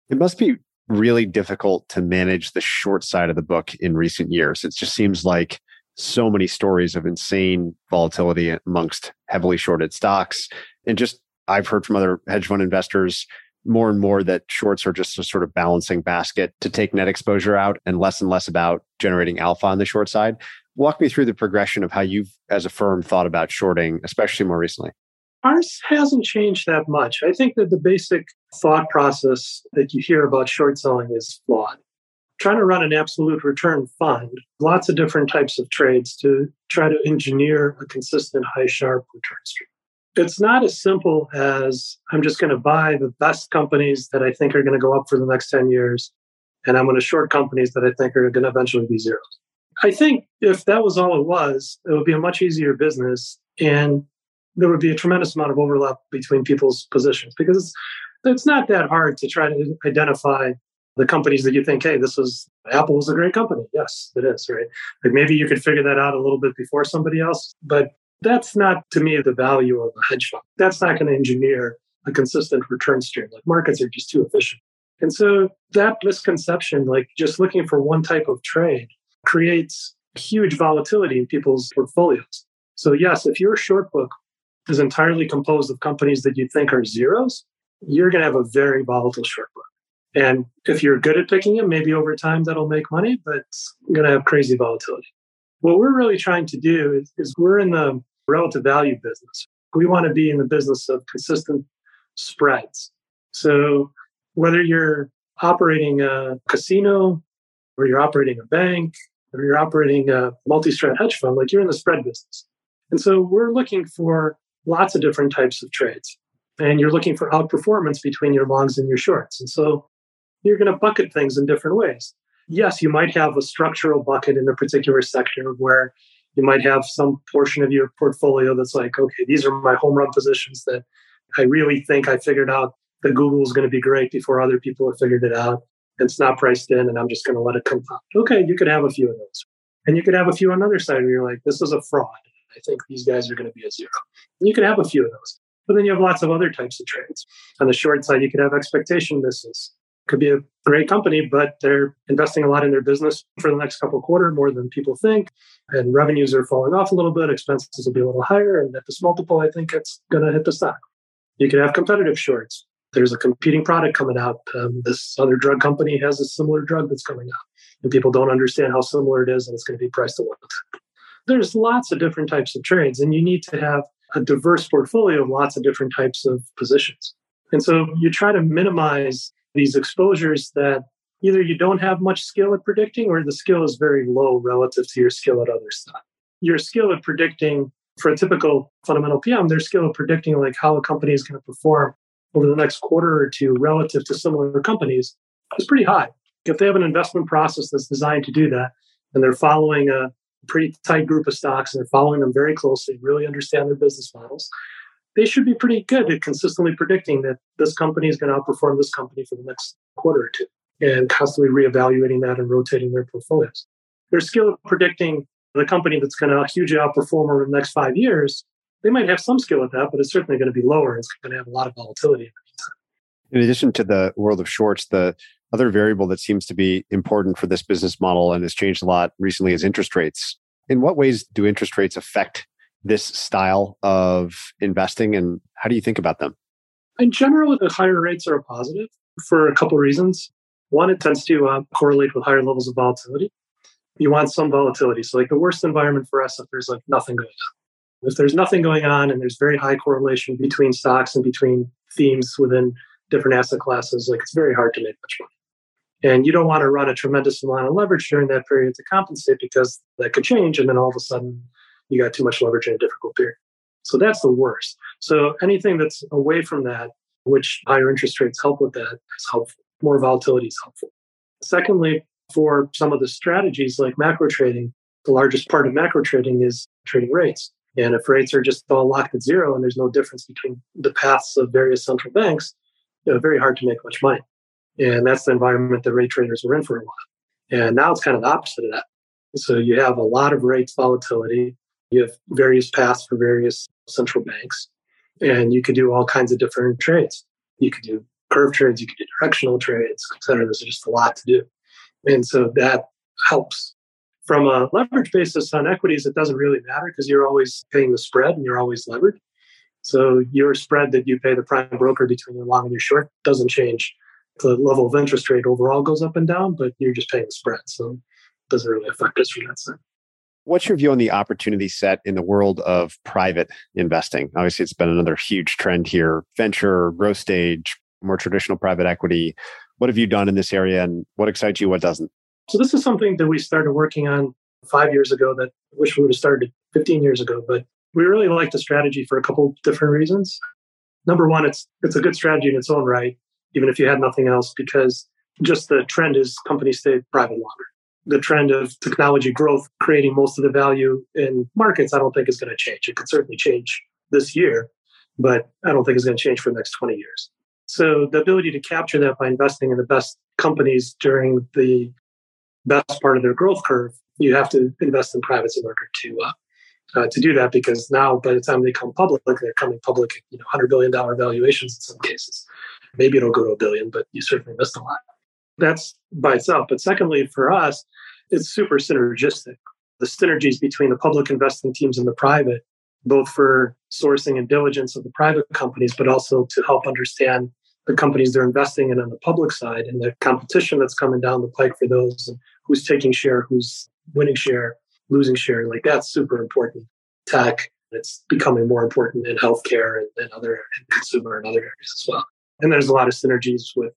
It must be really difficult to manage the short side of the book in recent years. It just seems like so many stories of insane volatility amongst heavily shorted stocks. And just I've heard from other hedge fund investors more and more that shorts are just a sort of balancing basket to take net exposure out and less and less about generating alpha on the short side. Walk me through the progression of how you've, as a firm, thought about shorting, especially more recently. Ours hasn't changed that much. I think that the basic thought process that you hear about short selling is flawed. Trying to run an absolute return fund, lots of different types of trades to try to engineer a consistent high Sharpe return stream. It's not as simple as I'm just going to buy the best companies that I think are going to go up for the next 10 years, and I'm going to short companies that I think are going to eventually be zeros. I think if that was all it was, it would be a much easier business. And there would be a tremendous amount of overlap between people's positions because it's, it's not that hard to try to identify the companies that you think, hey, this is Apple is a great company. Yes, it is, right? Like maybe you could figure that out a little bit before somebody else, but that's not to me the value of a hedge fund. That's not going to engineer a consistent return stream. Like markets are just too efficient. And so that misconception, like just looking for one type of trade, creates huge volatility in people's portfolios. So yes, if your short book is entirely composed of companies that you think are zeros, you're going to have a very volatile short book. And if you're good at picking them, maybe over time that'll make money, but it's going to have crazy volatility. What we're really trying to do is, is we're in the relative value business. We want to be in the business of consistent spreads. So whether you're operating a casino or you're operating a bank or you're operating a multi-strat hedge fund, like you're in the spread business. And so we're looking for lots of different types of trades. And you're looking for outperformance between your longs and your shorts. And so you're going to bucket things in different ways. Yes, you might have a structural bucket in a particular sector where you might have some portion of your portfolio that's like, okay, these are my home run positions that I really think I figured out that Google is going to be great before other people have figured it out. It's not priced in, and I'm just going to let it come out. Okay, you could have a few of those. And you could have a few on the other side where you're like, this is a fraud. I think these guys are going to be a zero. And you can have a few of those. But then you have lots of other types of trades. On the short side, you could have expectation misses. Could be a great company, but they're investing a lot in their business for the next couple quarter, more than people think. And revenues are falling off a little bit. Expenses will be a little higher. And at this multiple, I think it's going to hit the stock. You could have competitive shorts. There's a competing product coming out. Um, this other drug company has a similar drug that's coming out. And people don't understand how similar it is, and it's going to be priced at one there's lots of different types of trades, and you need to have a diverse portfolio of lots of different types of positions. And so you try to minimize these exposures that either you don't have much skill at predicting or the skill is very low relative to your skill at other stuff. Your skill at predicting for a typical fundamental PM, their skill at predicting like how a company is going to perform over the next quarter or two relative to similar companies is pretty high. If they have an investment process that's designed to do that and they're following a pretty tight group of stocks and they're following them very closely, really understand their business models, they should be pretty good at consistently predicting that this company is going to outperform this company for the next quarter or two and constantly reevaluating that and rotating their portfolios. Their skill at predicting the company that's going to hugely outperform over the next five years, they might have some skill at that, but it's certainly going to be lower. It's going to have a lot of volatility in. In addition to the world of shorts, the other variable that seems to be important for this business model and has changed a lot recently is interest rates. In what ways do interest rates affect this style of investing and how do you think about them? In general, the higher rates are a positive for a couple of reasons. One, it tends to uh, correlate with higher levels of volatility. You want some volatility. So, like the worst environment for us if there's like nothing going on. If there's nothing going on and there's very high correlation between stocks and between themes within different asset classes, like it's very hard to make much money. And you don't want to run a tremendous amount of leverage during that period to compensate because that could change. And then all of a sudden, you got too much leverage in a difficult period. So that's the worst. So anything that's away from that, which higher interest rates help with that, is helpful. More volatility is helpful. Secondly, for some of the strategies like macro trading, the largest part of macro trading is trading rates. And if rates are just all locked at zero and there's no difference between the paths of various central banks, you know, very hard to make much money. And that's the environment that rate traders were in for a while. And now it's kind of the opposite of that. So you have a lot of rates volatility. You have various paths for various central banks. And you could do all kinds of different trades. You could do curve trades, you could do directional trades, et cetera. There's just a lot to do. And so that helps. From a leverage basis on equities, it doesn't really matter because you're always paying the spread and you're always levered. So your spread that you pay the prime broker between your long and your short doesn't change. The level of interest rate overall goes up and down, but you're just paying the spread. So it doesn't really affect us from that side. What's your view on the opportunity set in the world of private investing? Obviously, it's been another huge trend here venture, growth stage, more traditional private equity. What have you done in this area and what excites you? What doesn't? So, this is something that we started working on five years ago that I wish we would have started 15 years ago, but we really like the strategy for a couple different reasons. Number one, it's it's a good strategy in its own right, even if you had nothing else, because just the trend is companies stay private longer. The trend of technology growth creating most of the value in markets, I don't think is going to change. It could certainly change this year, but I don't think it's going to change for the next 20 years. So the ability to capture that by investing in the best companies during the best part of their growth curve, you have to invest in privates in order to uh, uh, to do that because now by the time they come public, they're coming public, you know, hundred billion dollar valuations in some cases. Maybe it'll go to a billion, but you certainly missed a lot. That's by itself. But secondly, for us, it's super synergistic. The synergies between the public investing teams and the private, both for sourcing and diligence of the private companies, but also to help understand the companies they're investing in on the public side and the competition that's coming down the pike for those and who's taking share, who's winning share, losing share. Like that's super important. Tech, it's becoming more important in healthcare and, and other and consumer and other areas as well. And there's a lot of synergies with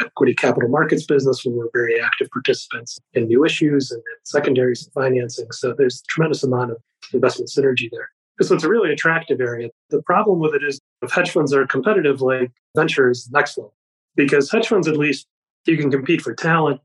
our equity capital markets business where we're very active participants in new issues and, secondaries and financing. So there's a tremendous amount of investment synergy there. So it's a really attractive area. The problem with it is if hedge funds are competitive, like ventures, next level, because hedge funds, at least you can compete for talent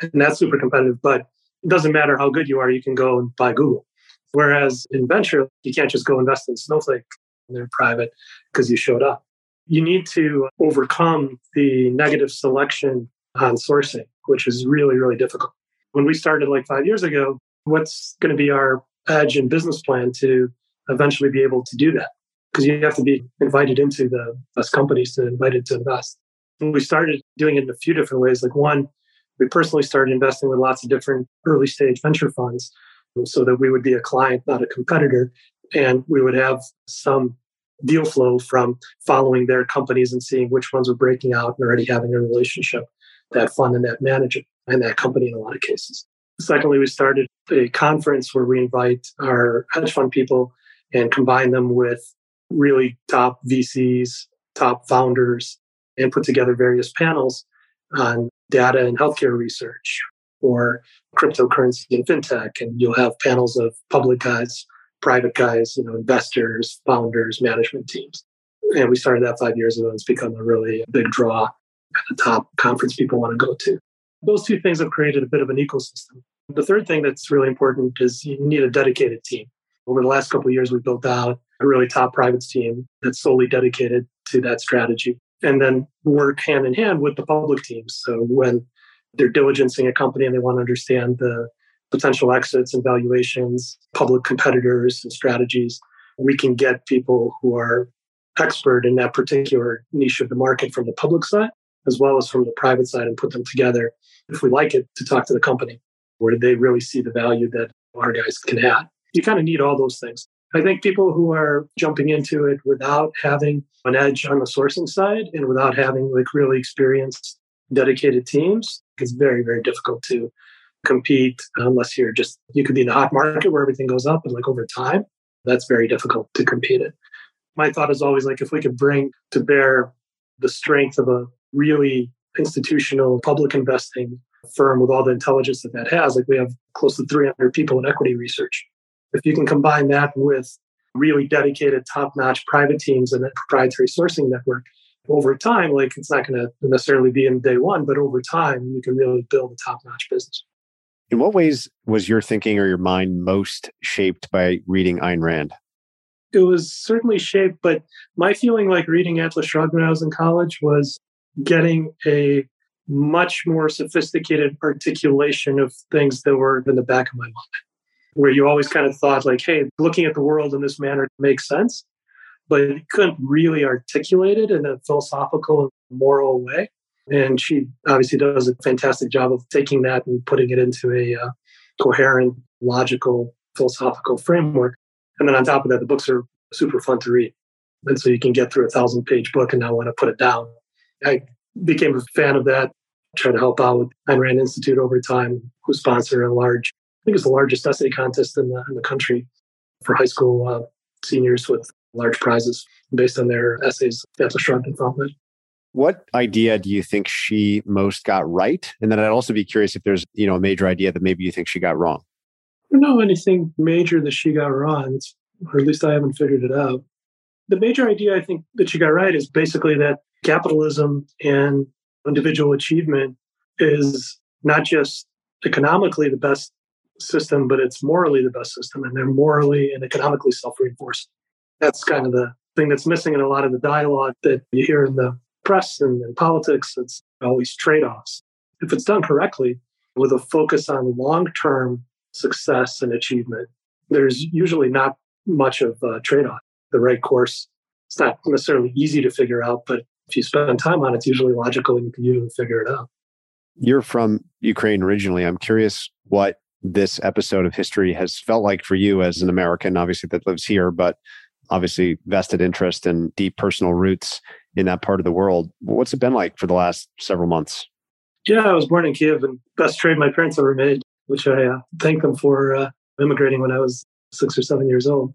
and that's super competitive, but it doesn't matter how good you are, you can go and buy Google. Whereas in venture, you can't just go invest in Snowflake they're private because you showed up. You need to overcome the negative selection on sourcing, which is really, really difficult. When we started like five years ago, what's going to be our edge and business plan to eventually be able to do that because you have to be invited into the best companies to invited to invest. And we started doing it in a few different ways. Like one, we personally started investing with lots of different early stage venture funds so that we would be a client, not a competitor. And we would have some deal flow from following their companies and seeing which ones are breaking out and already having a relationship, that fund and that manager and that company in a lot of cases. Secondly, we started a conference where we invite our hedge fund people and combine them with really top VCs, top founders, and put together various panels on data and healthcare research or cryptocurrency and fintech. And you'll have panels of public guys, private guys, you know, investors, founders, management teams. And we started that five years ago. It's become a really big draw at the top conference people want to go to. Those two things have created a bit of an ecosystem. The third thing that's really important is you need a dedicated team. Over the last couple of years, we've built out a really top privates team that's solely dedicated to that strategy. And then work hand in hand with the public teams. So when they're diligencing a company and they want to understand the potential exits and valuations, public competitors and strategies, we can get people who are expert in that particular niche of the market from the public side as well as from the private side and put them together if we like it to talk to the company. Where they really see the value that our guys can add? You kind of need all those things. I think people who are jumping into it without having an edge on the sourcing side and without having like really experienced dedicated teams, it's very, very difficult to compete unless you're just, you could be in a hot market where everything goes up and like over time, that's very difficult to compete in. My thought is always like if we could bring to bear the strength of a really institutional public investing firm with all the intelligence that that has, like we have close to 300 people in equity research if you can combine that with really dedicated top-notch private teams and a proprietary sourcing network over time, like it's not going to necessarily be in day one, but over time, you can really build a top-notch business. In what ways was your thinking or your mind most shaped by reading Ayn Rand? it was certainly shaped, but my feeling like reading Atlas Shrugged when I was in college was getting a much more sophisticated articulation of things that were in the back of my mind, where you always kind of thought, like, hey, looking at the world in this manner makes sense, but you couldn't really articulate it in a philosophical and moral way. And she obviously does a fantastic job of taking that and putting it into a uh, coherent, logical, philosophical framework. And then on top of that, the books are super fun to read. And so you can get through a thousand page book and not want to put it down. I became a fan of that. Try to help out with Ayn Rand Institute over time, who sponsor a large, I think it's the largest essay contest in the, in the country for high school uh, seniors with large prizes based on their essays. Atlas Shrugged and found that. What idea do you think she most got right? And then I'd also be curious if there's, you know, a major idea that maybe you think she got wrong. I don't know anything major that she got wrong, it's, or at least I haven't figured it out. The major idea I think that she got right is basically that capitalism and individual achievement is not just economically the best system, but it's morally the best system, and they're morally and economically self reinforcing. That's kind of the thing that's missing in a lot of the dialogue that you hear in the press and in politics. It's always trade offs. If it's done correctly, with a focus on long term success and achievement, there's usually not much of a trade off. The right course, it's not necessarily easy to figure out, but if you spend time on it, it's usually logical and you can usually figure it out. You're from Ukraine originally. I'm curious what this episode of history has felt like for you as an American, obviously, that lives here, but obviously vested interest and deep personal roots in that part of the world. What's it been like for the last several months? Yeah, I was born in Kiev and best trade my parents ever made, which I uh, thank them for uh, immigrating when I was six or seven years old.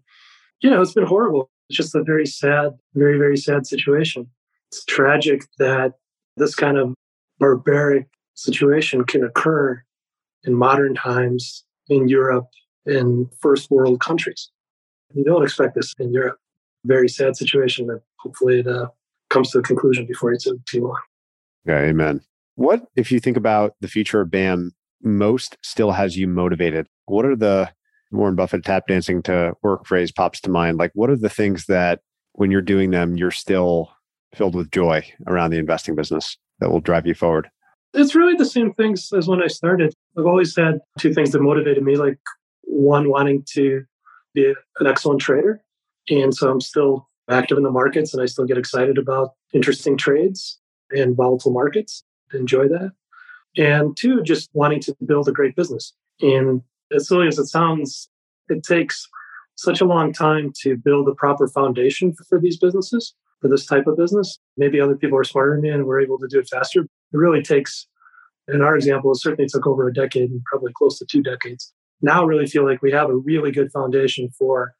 You know, it's been horrible. It's just a very sad, very, very sad situation. It's tragic that this kind of barbaric situation can occur in modern times in Europe, in first world countries. You don't expect this in Europe. Very sad situation that hopefully uh, comes to a conclusion before it's too long. Yeah, amen. What, if you think about the future of BAM, most still has you motivated? What are the Warren Buffett tap dancing to work phrase pops to mind? Like, what are the things that when you're doing them, you're still filled with joy around the investing business that will drive you forward? It's really the same things as when I started. I've always had two things that motivated me like one, wanting to be an excellent trader. And so I'm still active in the markets and I still get excited about interesting trades and volatile markets. Enjoy that. And two, just wanting to build a great business. And as silly as it sounds, it takes such a long time to build a proper foundation for, these businesses, for this type of business. Maybe other people are smarter than me and we're able to do it faster. It really takes, in our example, it certainly took over a decade and probably close to two decades. Now, I really feel like we have a really good foundation for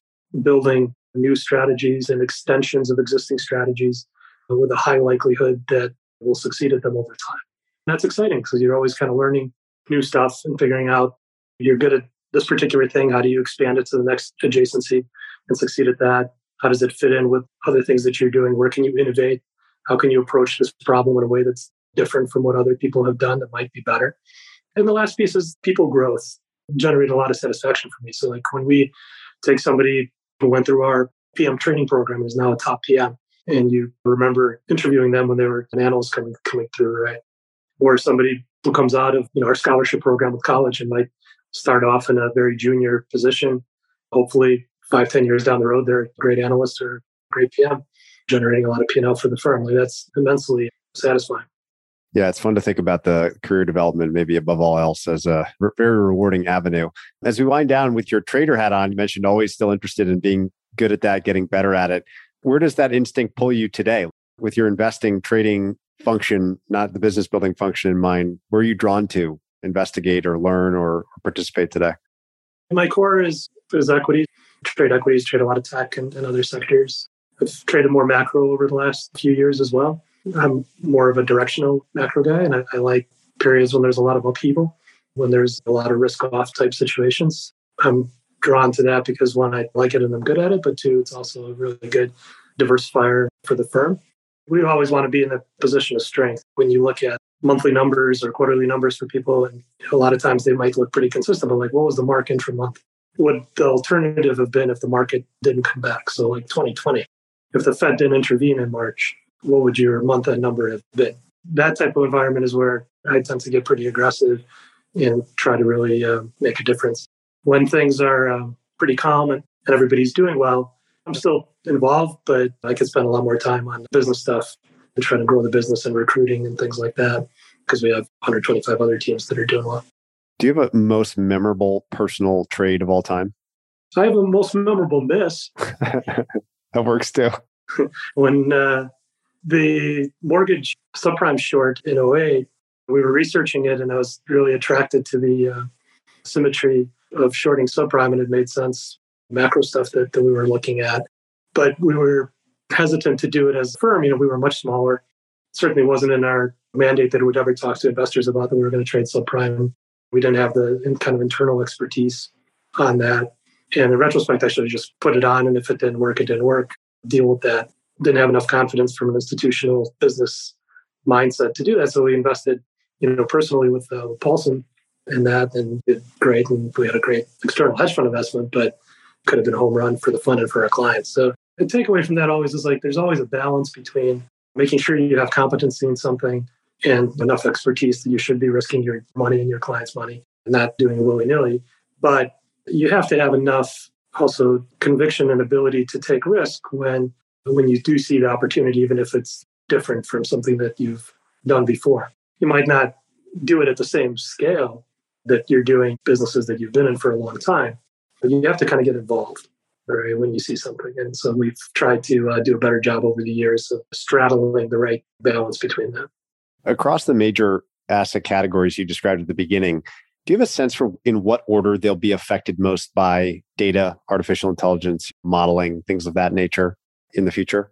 building new strategies and extensions of existing strategies with a high likelihood that we'll succeed at them over time. And that's exciting because you're always kind of learning new stuff and figuring out you're good at this particular thing. How do you expand it to the next adjacency and succeed at that? How does it fit in with other things that you're doing? Where can you innovate? How can you approach this problem in a way that's different from what other people have done that might be better? And the last piece is people growth generate a lot of satisfaction for me. So like when we take somebody who went through our PM training program is now a top PM. And you remember interviewing them when they were an analyst coming coming through, right? Or somebody who comes out of you know our scholarship program with college and might start off in a very junior position. Hopefully, five ten years down the road, they're a great analyst or great PM, generating a lot of P&L for the firm. Like that's immensely satisfying. Yeah, it's fun to think about the career development, maybe above all else, as a very rewarding avenue. As we wind down with your trader hat on, you mentioned always still interested in being good at that, getting better at it. Where does that instinct pull you today with your investing, trading function, not the business building function in mind? Where are you drawn to investigate or learn or, participate today? My core is, is equities, trade equities, trade a lot of tech and, and other sectors. I've traded more macro over the last few years as well. I'm more of a directional macro guy, and I, I like periods when there's a lot of upheaval, when there's a lot of risk off type situations. I'm drawn to that because one, I like it and I'm good at it, but two, it's also a really good diversifier for the firm. We always want to be in a position of strength when you look at monthly numbers or quarterly numbers for people. And a lot of times they might look pretty consistent, but like, what was the mark intra month? would the alternative have been if the market didn't come back? So, like 2020, if the Fed didn't intervene in March, what would your month end number have been? That type of environment is where I tend to get pretty aggressive and try to really uh, make a difference. When things are uh, pretty calm and, everybody's doing well, I'm still involved, but I could spend a lot more time on business stuff and trying to grow the business and recruiting and things like that because we have 125 other teams that are doing well. Do you have a most memorable personal trade of all time? I have a most memorable miss. that works too. when uh, the mortgage subprime short in 08, we were researching it and I was really attracted to the uh, symmetry of shorting subprime and it made sense, macro stuff that, that we were looking at. But we were hesitant to do it as a firm. You know, we were much smaller. It certainly wasn't in our mandate that we would ever talk to investors about that we were going to trade subprime. We didn't have the kind of internal expertise on that. And in retrospect, I should have just put it on. And if it didn't work, it didn't work. Deal with that. Didn't have enough confidence from an institutional business mindset to do that. So we invested, you know, personally with, uh, Paulson in that and did great. And we had a great external hedge fund investment, but could have been a home run for the fund and for our clients. So the takeaway from that always is like there's always a balance between making sure you have competency in something and enough expertise that you should be risking your money and your client's money and not doing willy nilly. But you have to have enough also conviction and ability to take risk when when you do see the opportunity, even if it's different from something that you've done before. You might not do it at the same scale that you're doing businesses that you've been in for a long time, but you have to kind of get involved right, when you see something. And so we've tried to uh, do a better job over the years of straddling the right balance between them. Across the major asset categories you described at the beginning, do you have a sense for in what order they'll be affected most by data, artificial intelligence, modeling, things of that nature in the future?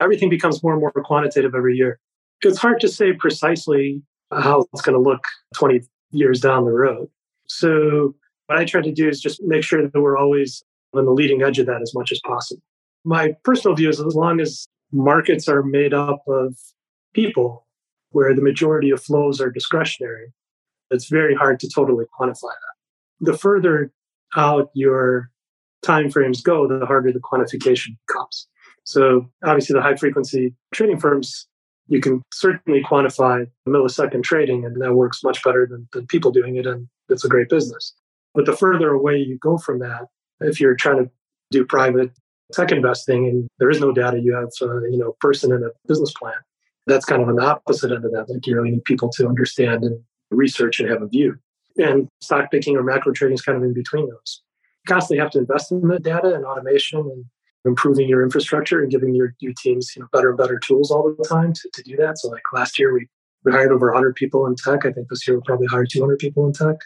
Everything becomes more and more quantitative every year. It's hard to say precisely how it's going to look 20 years down the road. So, what I try to do is just make sure that we're always on the leading edge of that as much as possible. My personal view is as long as markets are made up of people where the majority of flows are discretionary, it's very hard to totally quantify that. The further out your timeframes go, the harder the quantification becomes. So obviously the high frequency trading firms, you can certainly quantify millisecond trading and that works much better than, than people doing it and it's a great business. But the further away you go from that, if you're trying to do private tech investing and there is no data, you have uh, you know person in a business plan. That's kind of the opposite end of that. Like you really need people to understand and research and have a view. And stock picking or macro trading is kind of in between those. You constantly have to invest in the data and automation and improving your infrastructure and giving your, your teams you know better and better tools all the time to, to do that. So like last year we, we hired over 100 people in tech. I think this year we'll probably hire 200 people in tech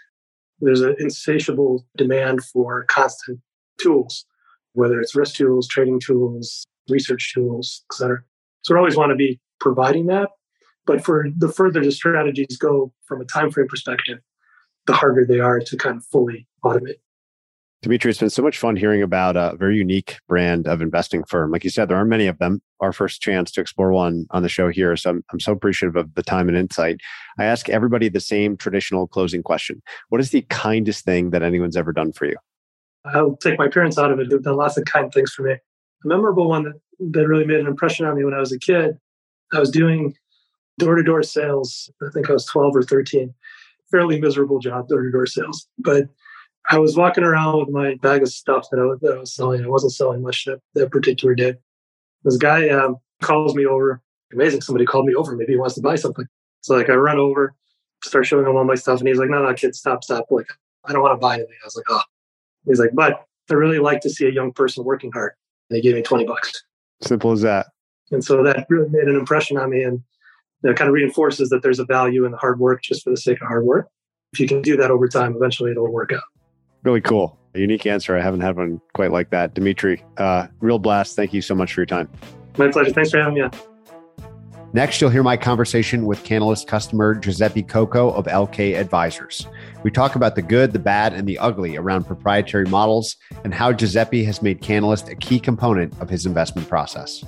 there's an insatiable demand for constant tools, whether it's risk tools, trading tools, research tools, et cetera. So we always want to be providing that. But for the further the strategies go from a time frame perspective, the harder they are to kind of fully automate. Dmitry, it's been so much fun hearing about a very unique brand of investing firm. Like you said, there aren't many of them. Our first chance to explore one on the show here. So I'm, I'm so appreciative of the time and insight. I ask everybody the same traditional closing question What is the kindest thing that anyone's ever done for you? I'll take my parents out of it. They've done lots of kind things for me. A memorable one that, that really made an impression on me when I was a kid, I was doing door to door sales. I think I was 12 or 13. Fairly miserable job, door to door sales. But I was walking around with my bag of stuff that I, was, that I was selling. I wasn't selling much that, that particular day. This guy um, calls me over. Amazing, somebody called me over. Maybe he wants to buy something. So like I run over, start showing him all my stuff, and he's like, "No, no, kid, stop, stop! Like I don't want to buy anything." I was like, "Oh." He's like, "But I really like to see a young person working hard." And he gave me twenty bucks. Simple as that. And so that really made an impression on me, and you know, kind of reinforces that there's a value in the hard work just for the sake of hard work. If you can do that over time, eventually it'll work out. Really cool. A unique answer. I haven't had one quite like that. Dmitry, uh, real blast. Thank you so much for your time. My pleasure. Thanks for having me on. Next, you'll hear my conversation with Canalyst customer Giuseppe Coco of LK Advisors. We talk about the good, the bad, and the ugly around proprietary models and how Giuseppe has made Canalyst a key component of his investment process.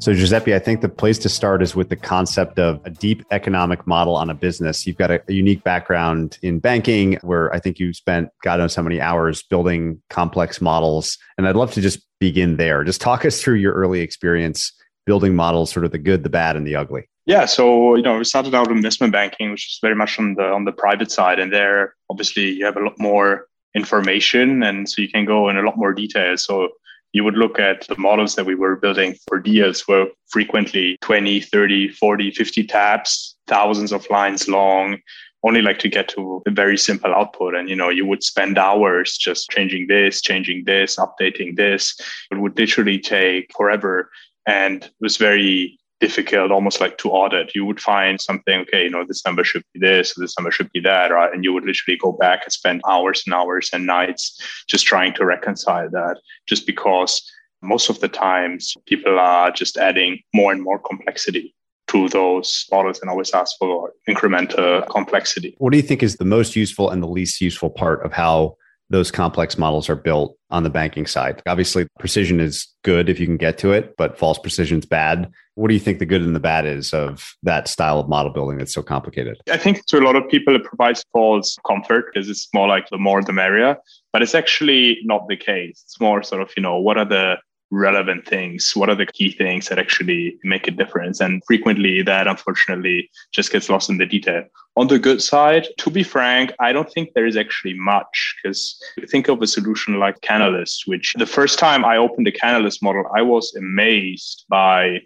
So, Giuseppe, I think the place to start is with the concept of a deep economic model on a business. You've got a, a, unique background in banking where I think you spent God knows how many hours building complex models. And I'd love to just begin there. Just talk us through your early experience building models, sort of the good, the bad, and the ugly. Yeah, so you know, we started out investment banking, which is very much on the on the private side, and there obviously you have a lot more information, and so you can go in a lot more detail. So you would look at the models that we were building for deals were frequently 20, 30, 40, 50 tabs, thousands of lines long, only like to get to a very simple output. And, you know, you would spend hours just changing this, changing this, updating this. It would literally take forever. And it was very difficult, almost like to audit. You would find something, okay, you know, this number should be this, this number should be that, right? And you would literally go back and spend hours and hours and nights just trying to reconcile that, just because most of the times people are just adding more and more complexity to those models and always ask for incremental complexity. What do you think is the most useful and the least useful part of how those complex models are built on the banking side. Obviously, precision is good if you can get to it, but false precision is bad. What do you think the good and the bad is of that style of model building that's so complicated? I think to a lot of people, it provides false comfort because it's more like the more the merrier, but it's actually not the case. It's more sort of, you know, what are the relevant things? What are the key things that actually make a difference? And frequently that unfortunately just gets lost in the detail. On the good side, to be frank, I don't think there is actually much because think of a solution like Canalyst, which the first time I opened a Canalyst model, I was amazed by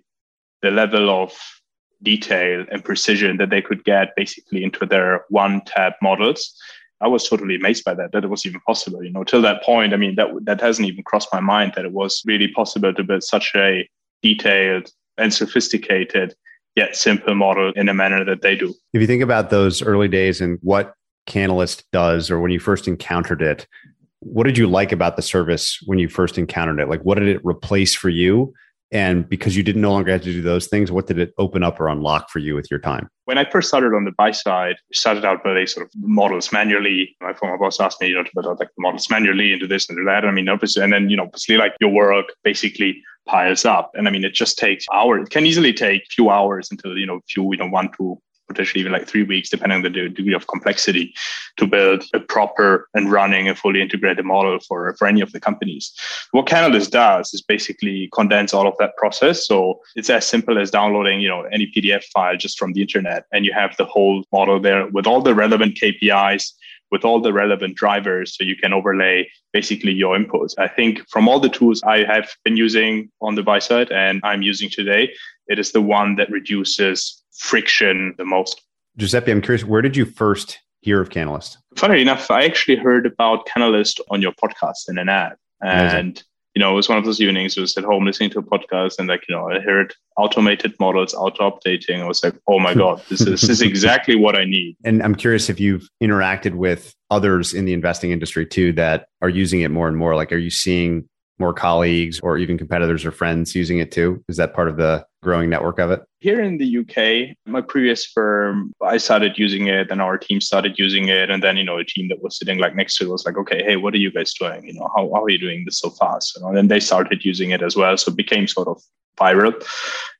the level of detail and precision that they could get basically into their one tab models. I was totally amazed by that, that it was even possible. You know, till that point, I mean, that that hasn't even crossed my mind that it was really possible to build such a detailed and sophisticated yet simple model in a manner that they do. If you think about those early days and what Canalyst does, or when you first encountered it, what did you like about the service when you first encountered it? Like, what did it replace for you? And because you didn't no longer have to do those things, what did it open up or unlock for you with your time? When I first started on the buy side, started out building sort of models manually. My former boss asked me, you know, to build out like models manually into this and that. I mean, obviously, and then, you know, obviously like your work basically piles up. And I mean, it just takes hours. It can easily take a few hours until, you know, if you, know, want to potentially even like three weeks, depending on the degree of complexity, to build a proper and running a fully integrated model for, for any of the companies. What Canalyst does is basically condense all of that process. So it's as simple as downloading, you know, any PDF file just from the internet, and you have the whole model there with all the relevant KPIs with all the relevant drivers so you can overlay basically your inputs. I think from all the tools I have been using on the buy side and I'm using today, it is the one that reduces friction the most. Giuseppe, I'm curious, where did you first hear of Canalyst? Funny enough, I actually heard about Canalyst on your podcast in an ad. And Amazing. You know, it was one of those evenings. I was at home listening to a podcast, and like, you know, I heard automated models, auto updating. I was like, oh my god, this is this is exactly what I need. And I'm curious if you've interacted with others in the investing industry too that are using it more and more. Like, are you seeing more colleagues or even competitors or friends using it too? Is that part of the growing network of it? Here in the UK, my previous firm, I started using it and our team started using it. And then, you know, a team that was sitting like next to it was like, okay, hey, what are you guys doing? You know, how, how are you doing this so fast? You know, and then they started using it as well. So it became sort of viral.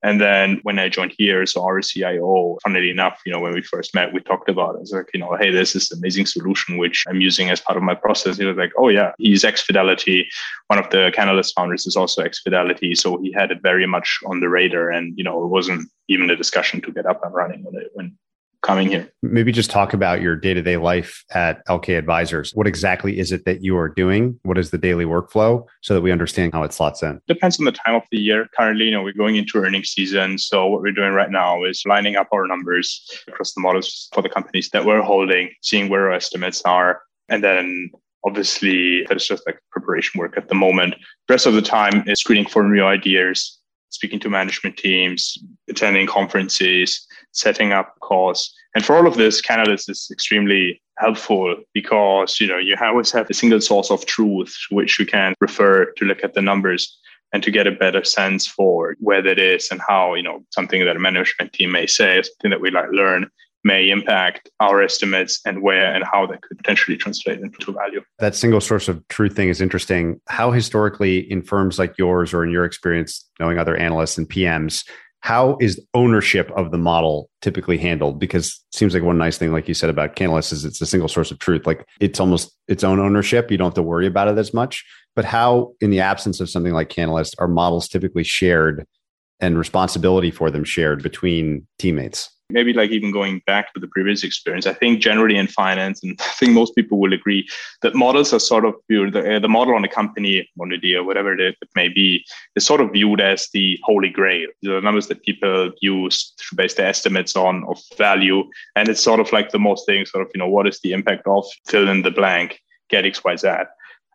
And then when I joined here, so our CIO, funnily enough, you know, when we first met, we talked about it. It's like, you know, hey, this is an amazing solution which I'm using as part of my process. He was like, oh yeah, he's ex Fidelity. One of the Canalyst founders is also ex Fidelity, so he had it very much on the radar, and you know, it wasn't even a discussion to get up and running when it when coming here. Maybe just talk about your day to day life at LK Advisors. What exactly is it that you are doing? What is the daily workflow so that we understand how it slots in? Depends on the time of the year. Currently, you know, we're going into earnings season. So what we're doing right now is lining up our numbers across the models for the companies that we're holding, seeing where our estimates are, and then obviously that's just like preparation work at the moment. The rest of the time is screening for new ideas, speaking to management teams, attending conferences, setting up calls. And for all of this, Canalyst is extremely helpful because you know you always have a single source of truth which you can refer to look at the numbers and to get a better sense for where that is and how you know something that a management team may say something that we like learn may impact our estimates and where and how that could potentially translate into value. That single source of truth thing is interesting. How historically, in firms like yours or in your experience, knowing other analysts and PMs, how is ownership of the model typically handled? Because it seems like one nice thing, like you said about Canalyst, is it's a single source of truth. Like it's almost its own ownership. You don't have to worry about it as much. But how, in the absence of something like Canalyst, are models typically shared and responsibility for them shared between teammates? maybe like even going back to the previous experience, I think generally in finance, and I think most people will agree that models are sort of viewed, the, uh, the model on a company, on a deal, whatever it may be, is sort of viewed as the holy grail. The numbers that people use to base their estimates on of value. And it's sort of like the most thing, sort of, you know, what is the impact of fill in the blank, get X, Y, Z.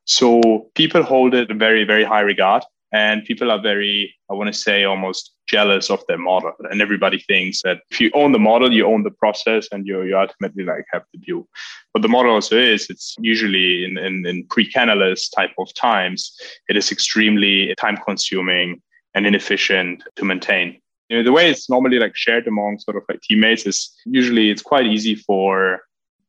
So people hold it in very, very high regard and people are very i want to say almost jealous of their model. And everybody thinks that if you own the model you own the process and you, you ultimately like have the view but the model also is it's usually in, in, in pre-Canalyst type of times it is extremely time consuming and inefficient to maintain. You know the way it's normally like shared among sort of like teammates is usually it's quite easy for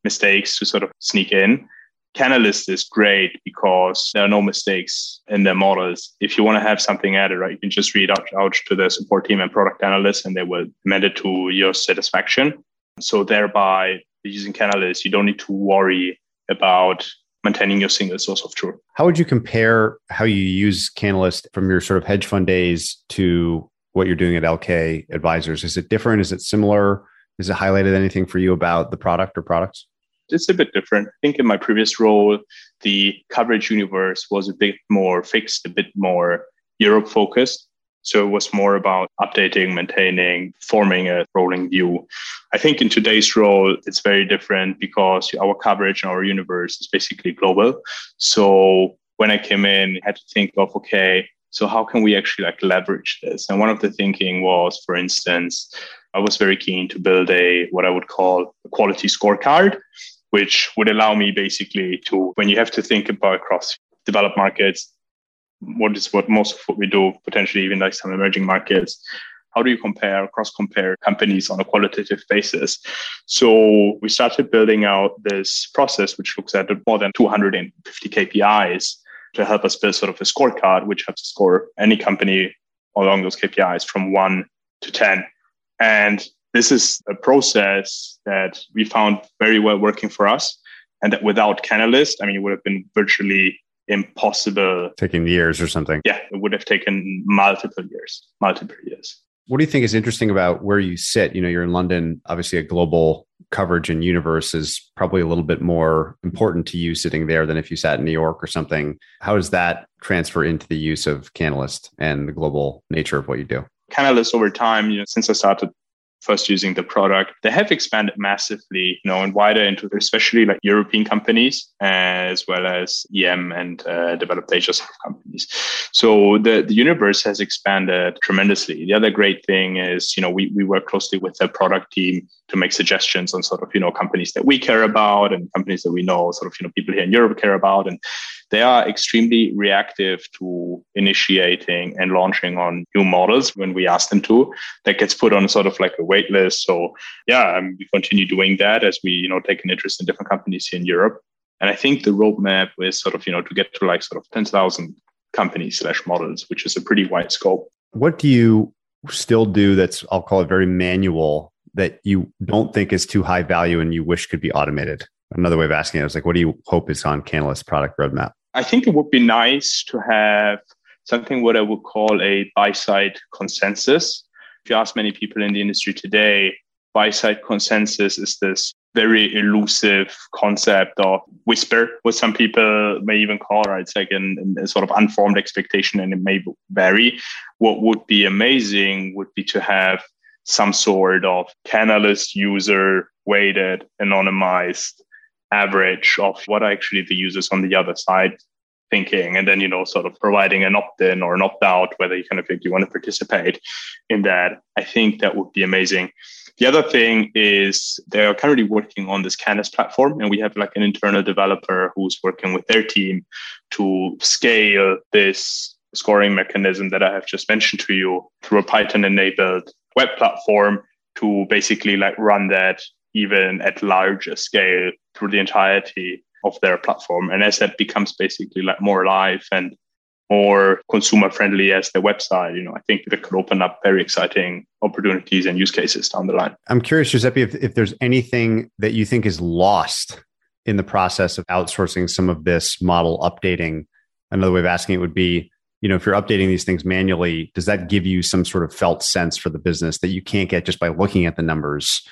mistakes to sort of sneak in Canalyst is great because there are no mistakes in their models. If you want to have something added, right, you can just read out, out to the support team and product analysts, and they will amend it to your satisfaction. So thereby, using Canalyst, you don't need to worry about maintaining your single source of truth. How would you compare how you use Canalyst from your sort of hedge fund days to what you're doing at LK Advisors? Is it different? Is it similar? Is it highlighted anything for you about the product or products? It's a bit different. I think in my previous role, the coverage universe was a bit more fixed, a bit more Europe focused. So it was more about updating, maintaining, forming a rolling view. I think in today's role, it's very different because our coverage and our universe is basically global. So when I came in, I had to think of, okay, so how can we actually like leverage this? And one of the thinking was, for instance, I was very keen to build a what I would call a quality scorecard which would allow me basically to, when you have to think about across developed markets, what is what most of what we do, potentially even like some emerging markets, how do you compare, cross compare companies on a qualitative basis? So we started building out this process, which looks at more than 250 KPIs to help us build sort of a scorecard, which helps score any company along those KPIs from one to 10. And this is a process that we found very well working for us. And that without Canalyst, I mean, it would have been virtually impossible. Taking years or something. Yeah, it would have taken multiple years, multiple years. What do you think is interesting about where you sit? You know, you're in London, obviously a global coverage and universe is probably a little bit more important to you sitting there than if you sat in New York or something. How does that transfer into the use of Canalyst and the global nature of what you do? Canalyst over time, you know, since I started first using the product. They have expanded massively, you know, and wider into especially like European companies as well as EM and uh, developed Asia companies. So the, the universe has expanded tremendously. The other great thing is, you know, we, we work closely with the product team to make suggestions on sort of, you know, companies that we care about and companies that we know sort of, you know, people here in Europe care about. And they are extremely reactive to initiating and launching on new models when we ask them to. That gets put on sort of like a wait list. So yeah, um, we continue doing that as we you know take an interest in different companies here in Europe. And I think the roadmap is sort of you know to get to like sort of ten thousand companies slash models, which is a pretty wide scope. What do you still do that's I'll call it very manual that you don't think is too high value and you wish could be automated? Another way of asking it is like, what do you hope is on Canalyst product roadmap? I think it would be nice to have something what I would call a buy side consensus. If you ask many people in the industry today, buy side consensus is this very elusive concept of whisper, what some people may even call, right? It's like an, a sort of unformed expectation and it may vary. What would be amazing would be to have some sort of Canalyst user weighted, anonymized average of what are actually the users on the other side thinking and then you know sort of providing an opt-in or an opt-out whether you kind of think you want to participate in that. I think that would be amazing. The other thing is they are currently working on this Canvas platform, and we have like an internal developer who's working with their team to scale this scoring mechanism that I have just mentioned to you through a Python enabled web platform to basically like run that even at larger scale through the entirety of their platform. And as that becomes basically like more live and more consumer friendly as their website, you know, I think that could open up very exciting opportunities and use cases down the line. I'm curious, Giuseppe, if, if there's anything that you think is lost in the process of outsourcing some of this model updating. Another way of asking it would be, you know, if you're updating these things manually, does that give you some sort of felt sense for the business that you can't get just by looking at the numbers?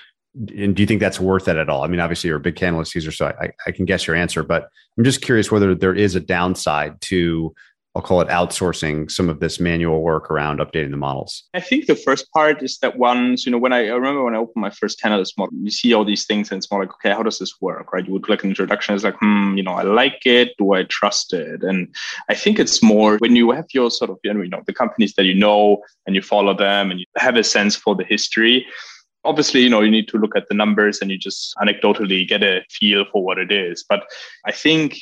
And do you think that's worth it at all? I mean, obviously you're a big Canalyst user, so I, I can guess your answer, but I'm just curious whether there is a downside to I'll call it outsourcing some of this manual work around updating the models? I think the first part is that once, you know, when I, I remember when I opened my first Canalyst model, you see all these things and it's more like, okay, how does this work? Right. You would click an introduction. It's like, hmm, you know, I like it. Do I trust it? And I think it's more when you have your sort of, you know, the companies that you know and you follow them and you have a sense for the history obviously you know you need to look at the numbers and you just anecdotally get a feel for what it is but i think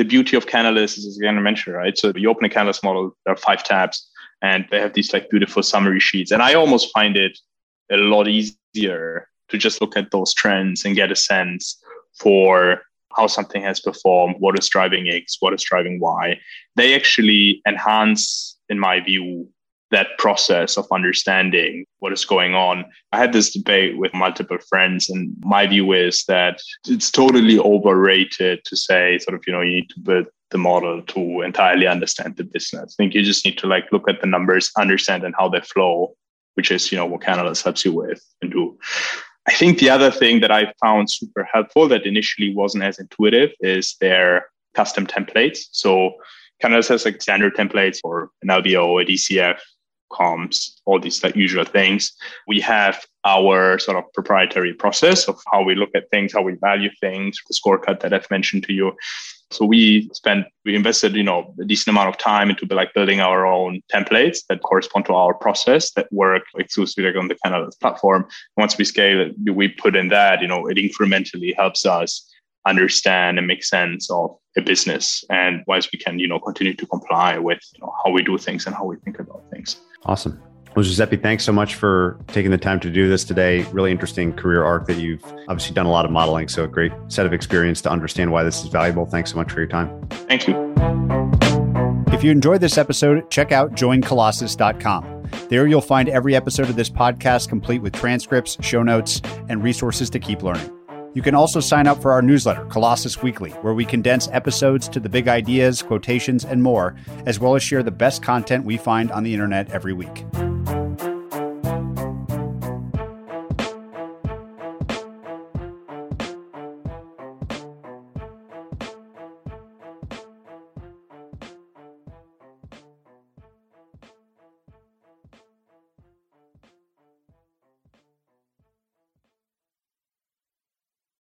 the beauty of Canalyst is, again I mentioned, right? So you open a Canalyst model, there are five tabs, and they have these like beautiful summary sheets. And I almost find it a lot easier to just look at those trends and get a sense for how something has performed, what is driving X, what is driving Y. They actually enhance, in my view, that process of understanding what is going on. I had this debate with multiple friends, and my view is that it's totally overrated to say, sort of, you know, you need to build the model to entirely understand the business. I think you just need to like look at the numbers, understand and how they flow, which is, you know, what Canalyst helps you with and do. I think the other thing that I found super helpful that initially wasn't as intuitive is their custom templates. So Canalyst has like standard templates for an LBO, a DCF, comps, all these like usual things. We have our sort of proprietary process of how we look at things, how we value things, the scorecard that I've mentioned to you. So we spent, we invested, you know, a decent amount of time into like building our own templates that correspond to our process that work exclusively on the Canalyst platform. Once we scale it, we put in that, you know, it incrementally helps us understand and make sense of a business and why we can, you know, continue to comply with you know, how we do things and how we think about things. Awesome. Well, Giuseppe, thanks so much for taking the time to do this today. Really interesting career arc that you've obviously done a lot of modeling. So, a great set of experience to understand why this is valuable. Thanks so much for your time. Thank you. If you enjoyed this episode, check out joincolossus.com. There you'll find every episode of this podcast complete with transcripts, show notes, and resources to keep learning. You can also sign up for our newsletter, Colossus Weekly, where we condense episodes to the big ideas, quotations, and more, as well as share the best content we find on the internet every week.